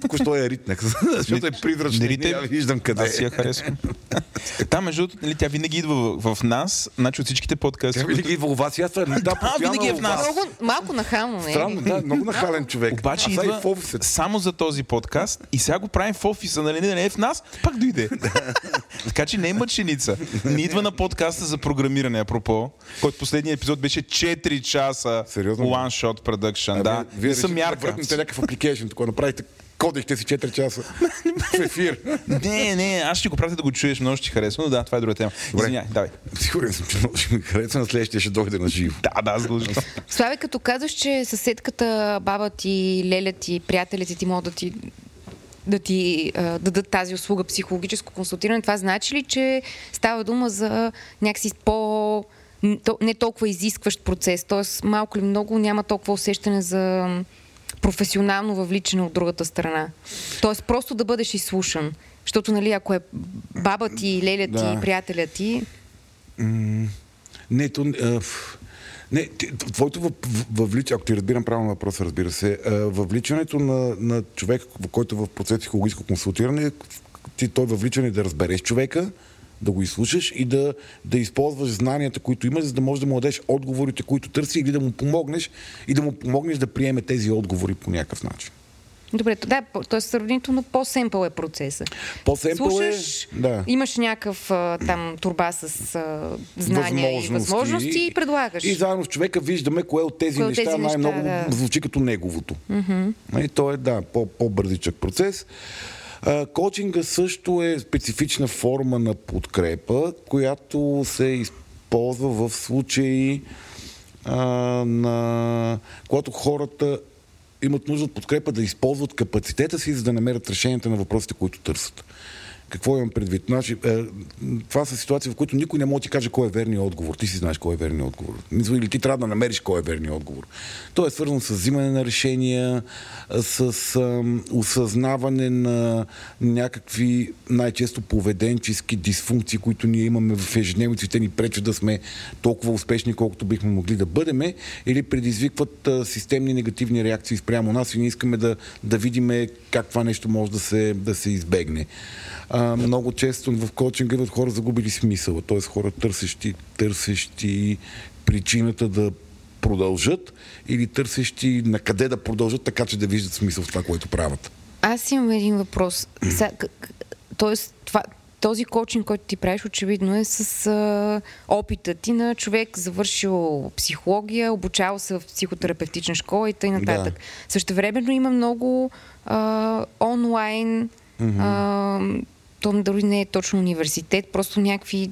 Току-що е ритнак, защото е призрачен. Нали Не те- я виждам къде Аз си я е. харесвам. Там, между другото, нали, тя винаги идва в, в нас, значи от всичките подкасти. Тя винаги идва у вас и аз това да, Да, постоянно винаги е в нас. вас. Много, малко нахално, не е Странно, да, много нахален човек. Обаче а идва в офиса. само за този подкаст и сега го правим в офиса, нали не е в нас, пак дойде. така че не е мъченица. Не идва на подкаста за програмиране, апропо, който последният епизод беше 4 часа Сериозно? one shot production. А, да, вие, вие не съм решите да някакъв апликейшн, ако направите кодихте си 4 часа в ефир. Не, не, аз ще го пратя да го чуеш, много ще ти харесва, но да, това е друга тема. Добре. Извиняй, давай. Сигурен съм, че много ще ми хареса. На следващия ще дойде на живо. Да, да, задължително. Слави, като казваш, че съседката, баба ти, леля ти, приятелите ти могат да ти да ти а, дадат тази услуга психологическо консултиране, това значи ли, че става дума за някакси по не толкова изискващ процес, т.е. малко ли много няма толкова усещане за професионално въвличане от другата страна. Тоест просто да бъдеш изслушан. Защото, нали, ако е баба ти, леля ти, Да. приятеля ти, Не, то, а, не, твоето във- въвличане, ако ти разбирам правилно въпроса, разбира се, въвличането на, на човек, който е в процес психологическо консултиране, ти, той въвличане е да разбереш човека, да го изслушаш и да, да използваш знанията, които имаш, за да можеш да му дадеш отговорите, които търси или да му помогнеш и да му помогнеш да приеме тези отговори по някакъв начин. Добре, да, т.е. сравнително по-семпъл е процеса. По-семпъл е, Слушаш, да. имаш някакъв там турба с а, знания и възможности и предлагаш. И заедно с човека виждаме кое от тези Кое неща тези неща, най-много да. звучи като неговото. Mm-hmm. И то е, да, по- по-бързичък процес. Коучинга също е специфична форма на подкрепа, която се използва в случаи на когато хората имат нужда от подкрепа да използват капацитета си, за да намерят решенията на въпросите, които търсят. Какво имам предвид? Значи, е, това са ситуации, в които никой не може да ти каже кой е верният отговор. Ти си знаеш кой е верният отговор. Или ти трябва да намериш кой е верният отговор. То е свързано с взимане на решения, с ам, осъзнаване на някакви най-често поведенчески дисфункции, които ние имаме в ежедневниците, те ни пречат да сме толкова успешни, колкото бихме могли да бъдеме, или предизвикват а, системни негативни реакции спрямо нас и ние искаме да, да видим как това нещо може да се, да се избегне. А, много често в коучинга идват хора загубили смисъла, т.е. хора търсещи, търсещи причината да продължат или търсещи на къде да продължат, така че да виждат смисъл в това, което правят. Аз имам един въпрос. Тоест, това, този коучинг, който ти правиш, очевидно е с а, опита ти на човек, завършил психология, обучавал се в психотерапевтична школа и т.н. Да. Същевременно има много а, онлайн, а, то дори не е точно университет, просто някакви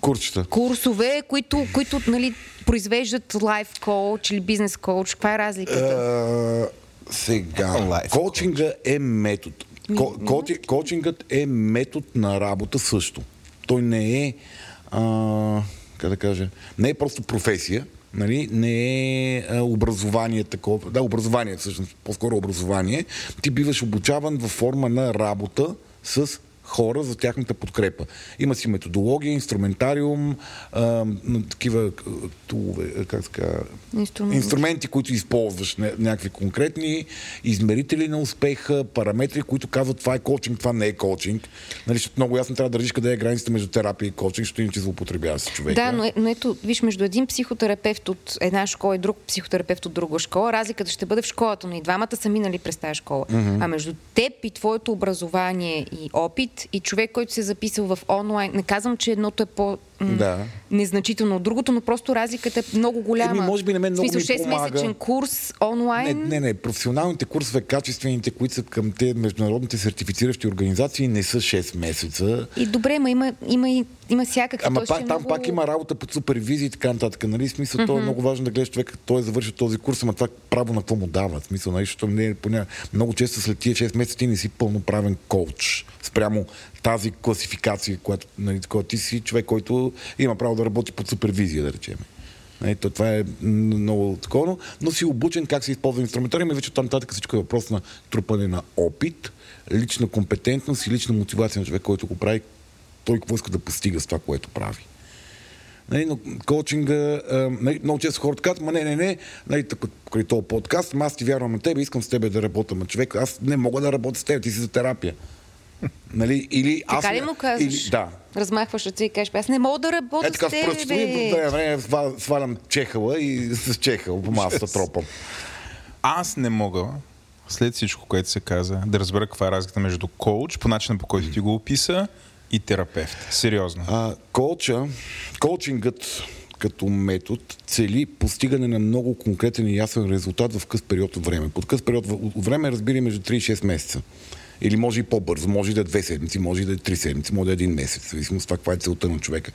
Курчета. курсове, които, които нали, произвеждат лайф коуч или бизнес коуч. Каква е разликата? А, сега, Лайф коучинга е метод. Ко, коучи- коучингът е метод на работа също. Той не е, а, как да кажа, не е просто професия, нали? не е а, образование такова. Да, образование всъщност, по-скоро образование. Ти биваш обучаван във форма на работа с хора за тяхната подкрепа. Има си методология, инструментариум, а, такива тулове, как се казва, Инструменти. инструменти, които използваш, ня- някакви конкретни измерители на успеха, параметри, които казват това е коучинг, това не е коучинг. Нали, защото много ясно трябва да решиш къде е границата между терапия и коучинг, защото иначе злоупотребява с човека. Да, но, е, но ето, виж, между един психотерапевт от една школа и друг психотерапевт от друга школа, разликата ще бъде в школата, но и двамата са минали през тази школа. Mm-hmm. А между теб и твоето образование и опит и човек, който се е записал в онлайн, не казвам, че едното е по Да. незначително от другото, но просто разликата е много голяма. Еми, може би на мен много смисъл, ми помага. 6-месечен курс Не, онлайн. не, не. Професионалните курсове, качествените, които са към те международните сертифициращи организации, не са 6 месеца. И добре, ма има, има, има всякакви. Ама пак, че там много... пак има работа по супервизия и така нататък. Нали? Смисъл, mm-hmm. то е много важно да гледаш човек, той е завършил този курс, ама това право на какво му дава. Смисъл, нали? защото не е поня... много често след тия 6 месеца ти не си пълноправен коуч спрямо тази класификация, която, нали, която ти си човек, който има право да работи под супервизия, да речем. Нали, то, това е много такова, но си обучен как се използва инструментариум и вече там нататък всичко е въпрос на трупане на опит, лична компетентност и лична мотивация на човек, който го прави, той какво иска да постига с това, което прави. Нали, но коучинга, нали, много често хората казват, ма не, не, не, нали, покрай този подкаст, аз ти вярвам на тебе, искам с тебе да работя, ма човек, аз не мога да работя с теб, ти си за терапия. Нали, или аз... Така ли не- му казваш? Или, да. Размахваш ръце и кажеш, аз не мога да работя Е така с с теб, пръстите ми, бе. по време време свал- свалям чехала и с чехъл по масата тропам. Аз не мога, след всичко, което се каза, да разбера каква е разликата между коуч, по начина по който ти го описа, и терапевт. Сериозно. А, коуча, коучингът като метод цели постигане на много конкретен и ясен резултат в къс период от време. Под къс период от от време разбира между 3 и 6 месеца. Или може и по-бързо, може да е две седмици, може да е три седмици, може да е един месец, в зависимост от това каква е целта на човека.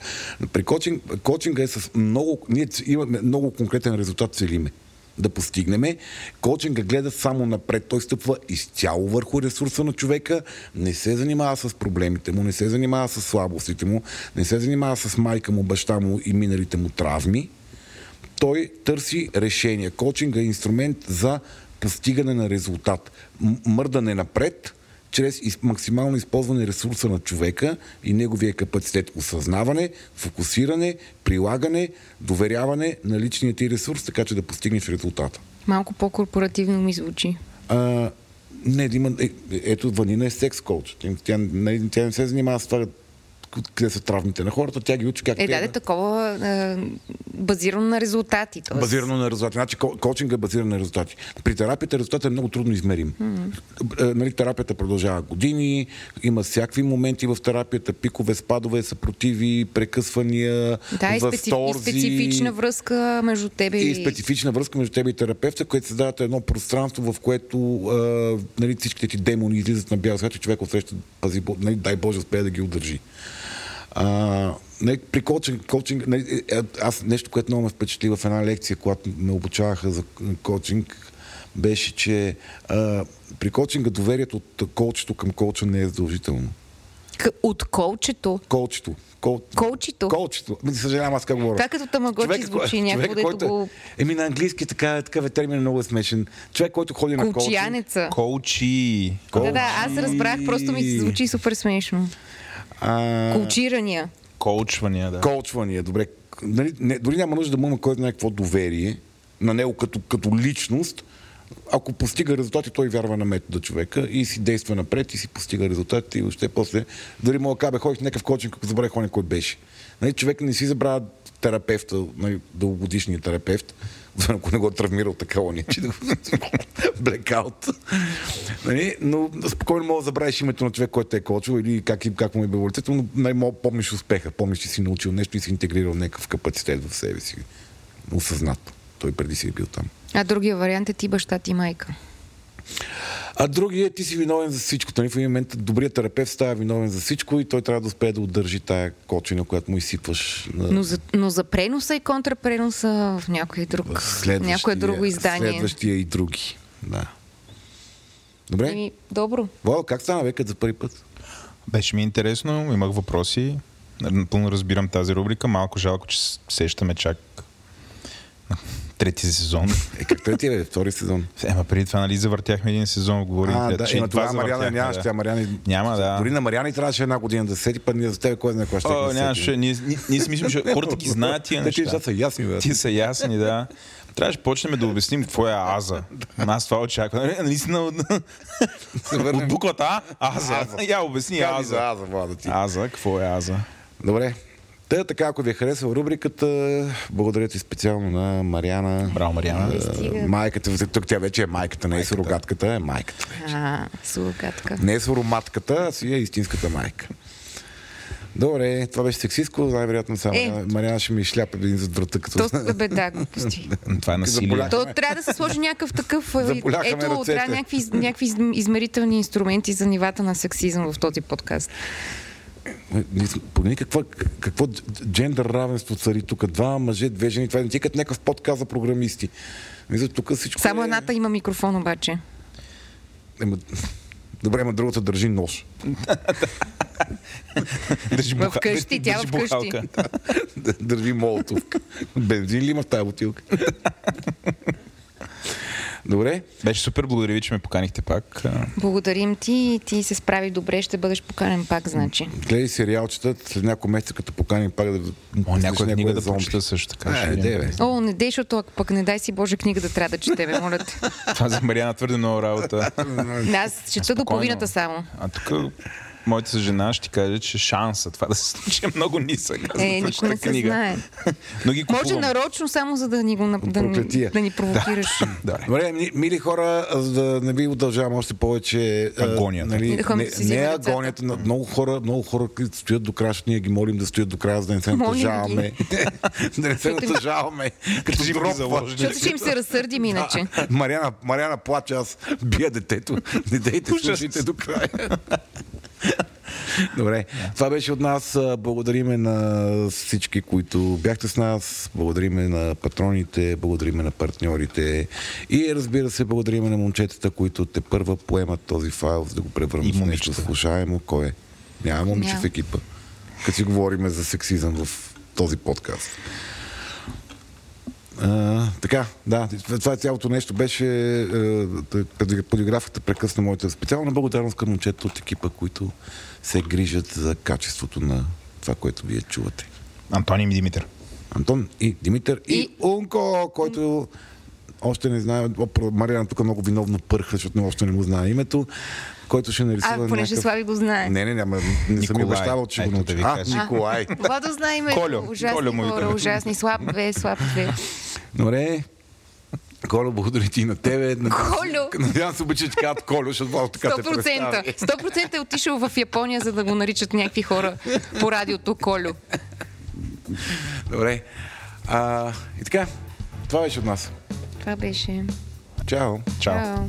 При коучинг, коучинга е с много, ние имаме много конкретен резултат целиме да постигнеме. Коучинга гледа само напред. Той стъпва изцяло върху ресурса на човека, не се занимава с проблемите му, не се занимава с слабостите му, не се занимава с майка му, баща му и миналите му травми. Той търси решение. Коучинга е инструмент за постигане на резултат. Мърдане напред, чрез из- максимално използване ресурса на човека и неговия капацитет. Осъзнаване, фокусиране, прилагане, доверяване на личния ти ресурс, така че да постигнеш резултата. Малко по-корпоративно ми звучи. А, не, да има, е, ето Ванина е секс коуч. Тя, не- тя не се занимава с това къде са травмите на хората, тя ги учи как Е, да, да, такова е, базирано на резултати. Тоест... Базирано на резултати. Значи ко- коучинга е базиран на резултати. При терапията резултатът е много трудно измерим. Mm-hmm. Нали, терапията продължава години, има всякакви моменти в терапията, пикове, спадове, съпротиви, прекъсвания, Да, и, специ... и специфична връзка между тебе И специфична връзка между тебе и терапевта, което създават едно пространство, в което а, нали, всичките ти демони излизат на бял свят и човек отсреща, пази, нали, дай Боже, успее да ги удържи. А, нали, при коучинг, коучинг нали, е, аз нещо, което много ме впечатли в една лекция, когато ме обучаваха за коучинг, беше, че а, при коучинга доверието от коучето към коуча не е задължително. От колчето. Колчето. Кол... Колчето. Колчето. Ами, Съжалявам аз как говоря. Това като тамагочи звучи кой- някой, който е- го... Еми на английски така, такъв е термин много е смешен. Човек, който ходи на колчи. Колчиянеца. Коучи. Да, да, аз разбрах, просто ми се звучи супер смешно. А, Колчирания. Коучвания, да. Колчвания, добре. Нали, не, дори няма нужда да му има кой знае какво доверие на него като, като личност. Ако постига резултати, той вярва на метода човека и си действа напред и си постига резултати и въобще после дори мога да кажа, бе, ходих някакъв коучинг, ако забравя кой кой беше. Нали, човек не си забравя терапевта, нали, дългогодишния терапевт, освен ако не го е травмирал така, он че да го блекаут. нали, но спокойно мога да забравиш името на човек, който е коучвал или как, как му е било лицето, но най-мога помниш успеха, помниш, че си научил нещо и си интегрирал някакъв капацитет в себе си. Осъзнато. Той преди си е бил там. А другия вариант е ти баща ти майка. А другия, ти си виновен за всичко. Нали, в един момент добрият терапевт става виновен за всичко и той трябва да успее да удържи тая кочина, която му изсипваш на Но за, но за преноса и контрапреноса в някой друг, някое друго издание. Следващия и други. Да. Добре? Еми, добро. Вау, как стана векът за първи път? Беше ми интересно, имах въпроси. Напълно разбирам тази рубрика. Малко жалко, че сещаме чак трети сезон. Е, как трети е, втори сезон? Ема преди това, нали, завъртяхме един сезон, говорим, А, да, че е, но това Мариана нямаше, да. тя Мариана... Няма, да. Дори на Мариана и трябваше една година да се сети, път ние за тебе кой знае кой ще О, да нямаше. Ние, ние, си мислим, че хората ги знаят тия Те, неща. нещата са ясни, бе. Ти са ясни, да. Трябваше да почнем да обясним какво е Аза. Аз това очаквам. Нали, Наистина от, от буквата А, Аза. Я обясни Аза. Аза. Аза, какво е Аза? Добре. Та, така, ако ви е харесала рубриката, благодаря ти специално на Мариана. Браво, Мариана. Е, Стига. Майката, тук тя вече е майката, не е сурогатката, е майката. А, сурогатка. Не е суроматката, а си е истинската майка. Добре, това беше сексистко, най-вероятно само Е. Мариана- ще ми шляпа един зад врата, като... То, бе, да, глупости. Това е насилие. То трябва да се сложи някакъв такъв... а, ме Ето, ръцете. трябва някакви, някакви из- измерителни инструменти за нивата на сексизъм в този подкаст. Погледни какво, какво дж- джендър равенство цари тук. Два мъже, две жени. Това е не ти като някакъв подкаст за програмисти. Мисля, тук всичко Само е... едната има микрофон обаче. Ема... Добре, ама другата държи нож. Държи В къщи, тя държи в къщи. бухалка. държи молотовка. Бензин ли има в тази бутилка? Добре. Беше супер, благодаря ви, че ме поканихте пак. Благодарим ти и ти се справи добре, ще бъдеш поканен пак, значи. Гледай сериалчета, след няколко месеца, като поканим пак да... О, някоя книга да прочета също така. А, ще е, де, бе. О, не дей, защото ако пък не дай си Боже книга да трябва да четеме, моля те. Това за Мариана твърде много работа. Аз чета до половината само. А тук моята жена ще каже, че шанса това да се случи е много нисък. Е, никой не се знае. Но ги Може купувам. нарочно, само за да ни, го, да, ни, да ни провокираш. Да. Добре, ми- мили хора, за да не ви удължавам още повече. а, Агонията. Нали, не, не е агонията. на- Много хора, много хора, които стоят до края, ние ги молим да стоят до края, за да не се натъжаваме. да не се натъжаваме. Като дропва. Защото ще им се разсърдим иначе. Мариана, Мариана плаче, аз бия детето. Не дейте, слушайте до края. Добре, това беше от нас. Благодариме на всички, които бяхте с нас. Благодариме на патроните, благодариме на партньорите. И разбира се, благодариме на момчетата, които те първа поемат този файл, за да го И превърнат в нещо слушаемо. Кой е? Няма момиче в екипа. Като си говориме за сексизъм в този подкаст. А, така, да, това цялото нещо беше е, полиграфата прекъсна моята специална благодарност към момчета от екипа, които се грижат за качеството на това, което вие чувате. Антоним и Димитър. Антон и Димитър и, И- Унко, който още не знае, Мариана тук много виновно пърха, защото не- още не му знае името, който ще нарисува А, понеже някакъв... Слави го знае. Не, не, няма, не съм ми обещавал, че го да науча. ви А. Николай. Владо знае името. Колю. Ужасни Колю му хора, ужасни. Слаб две, слаб две. Добре. Колю, благодаря ти на тебе. Колю? Надявам се обича, че казват Колю, защото това така те 100%. представи. 100% е отишъл в Япония, за да го наричат някакви хора по радиото Колю. Добре. А, и така, това беше от нас. Това беше. Чао. Чао. Чао.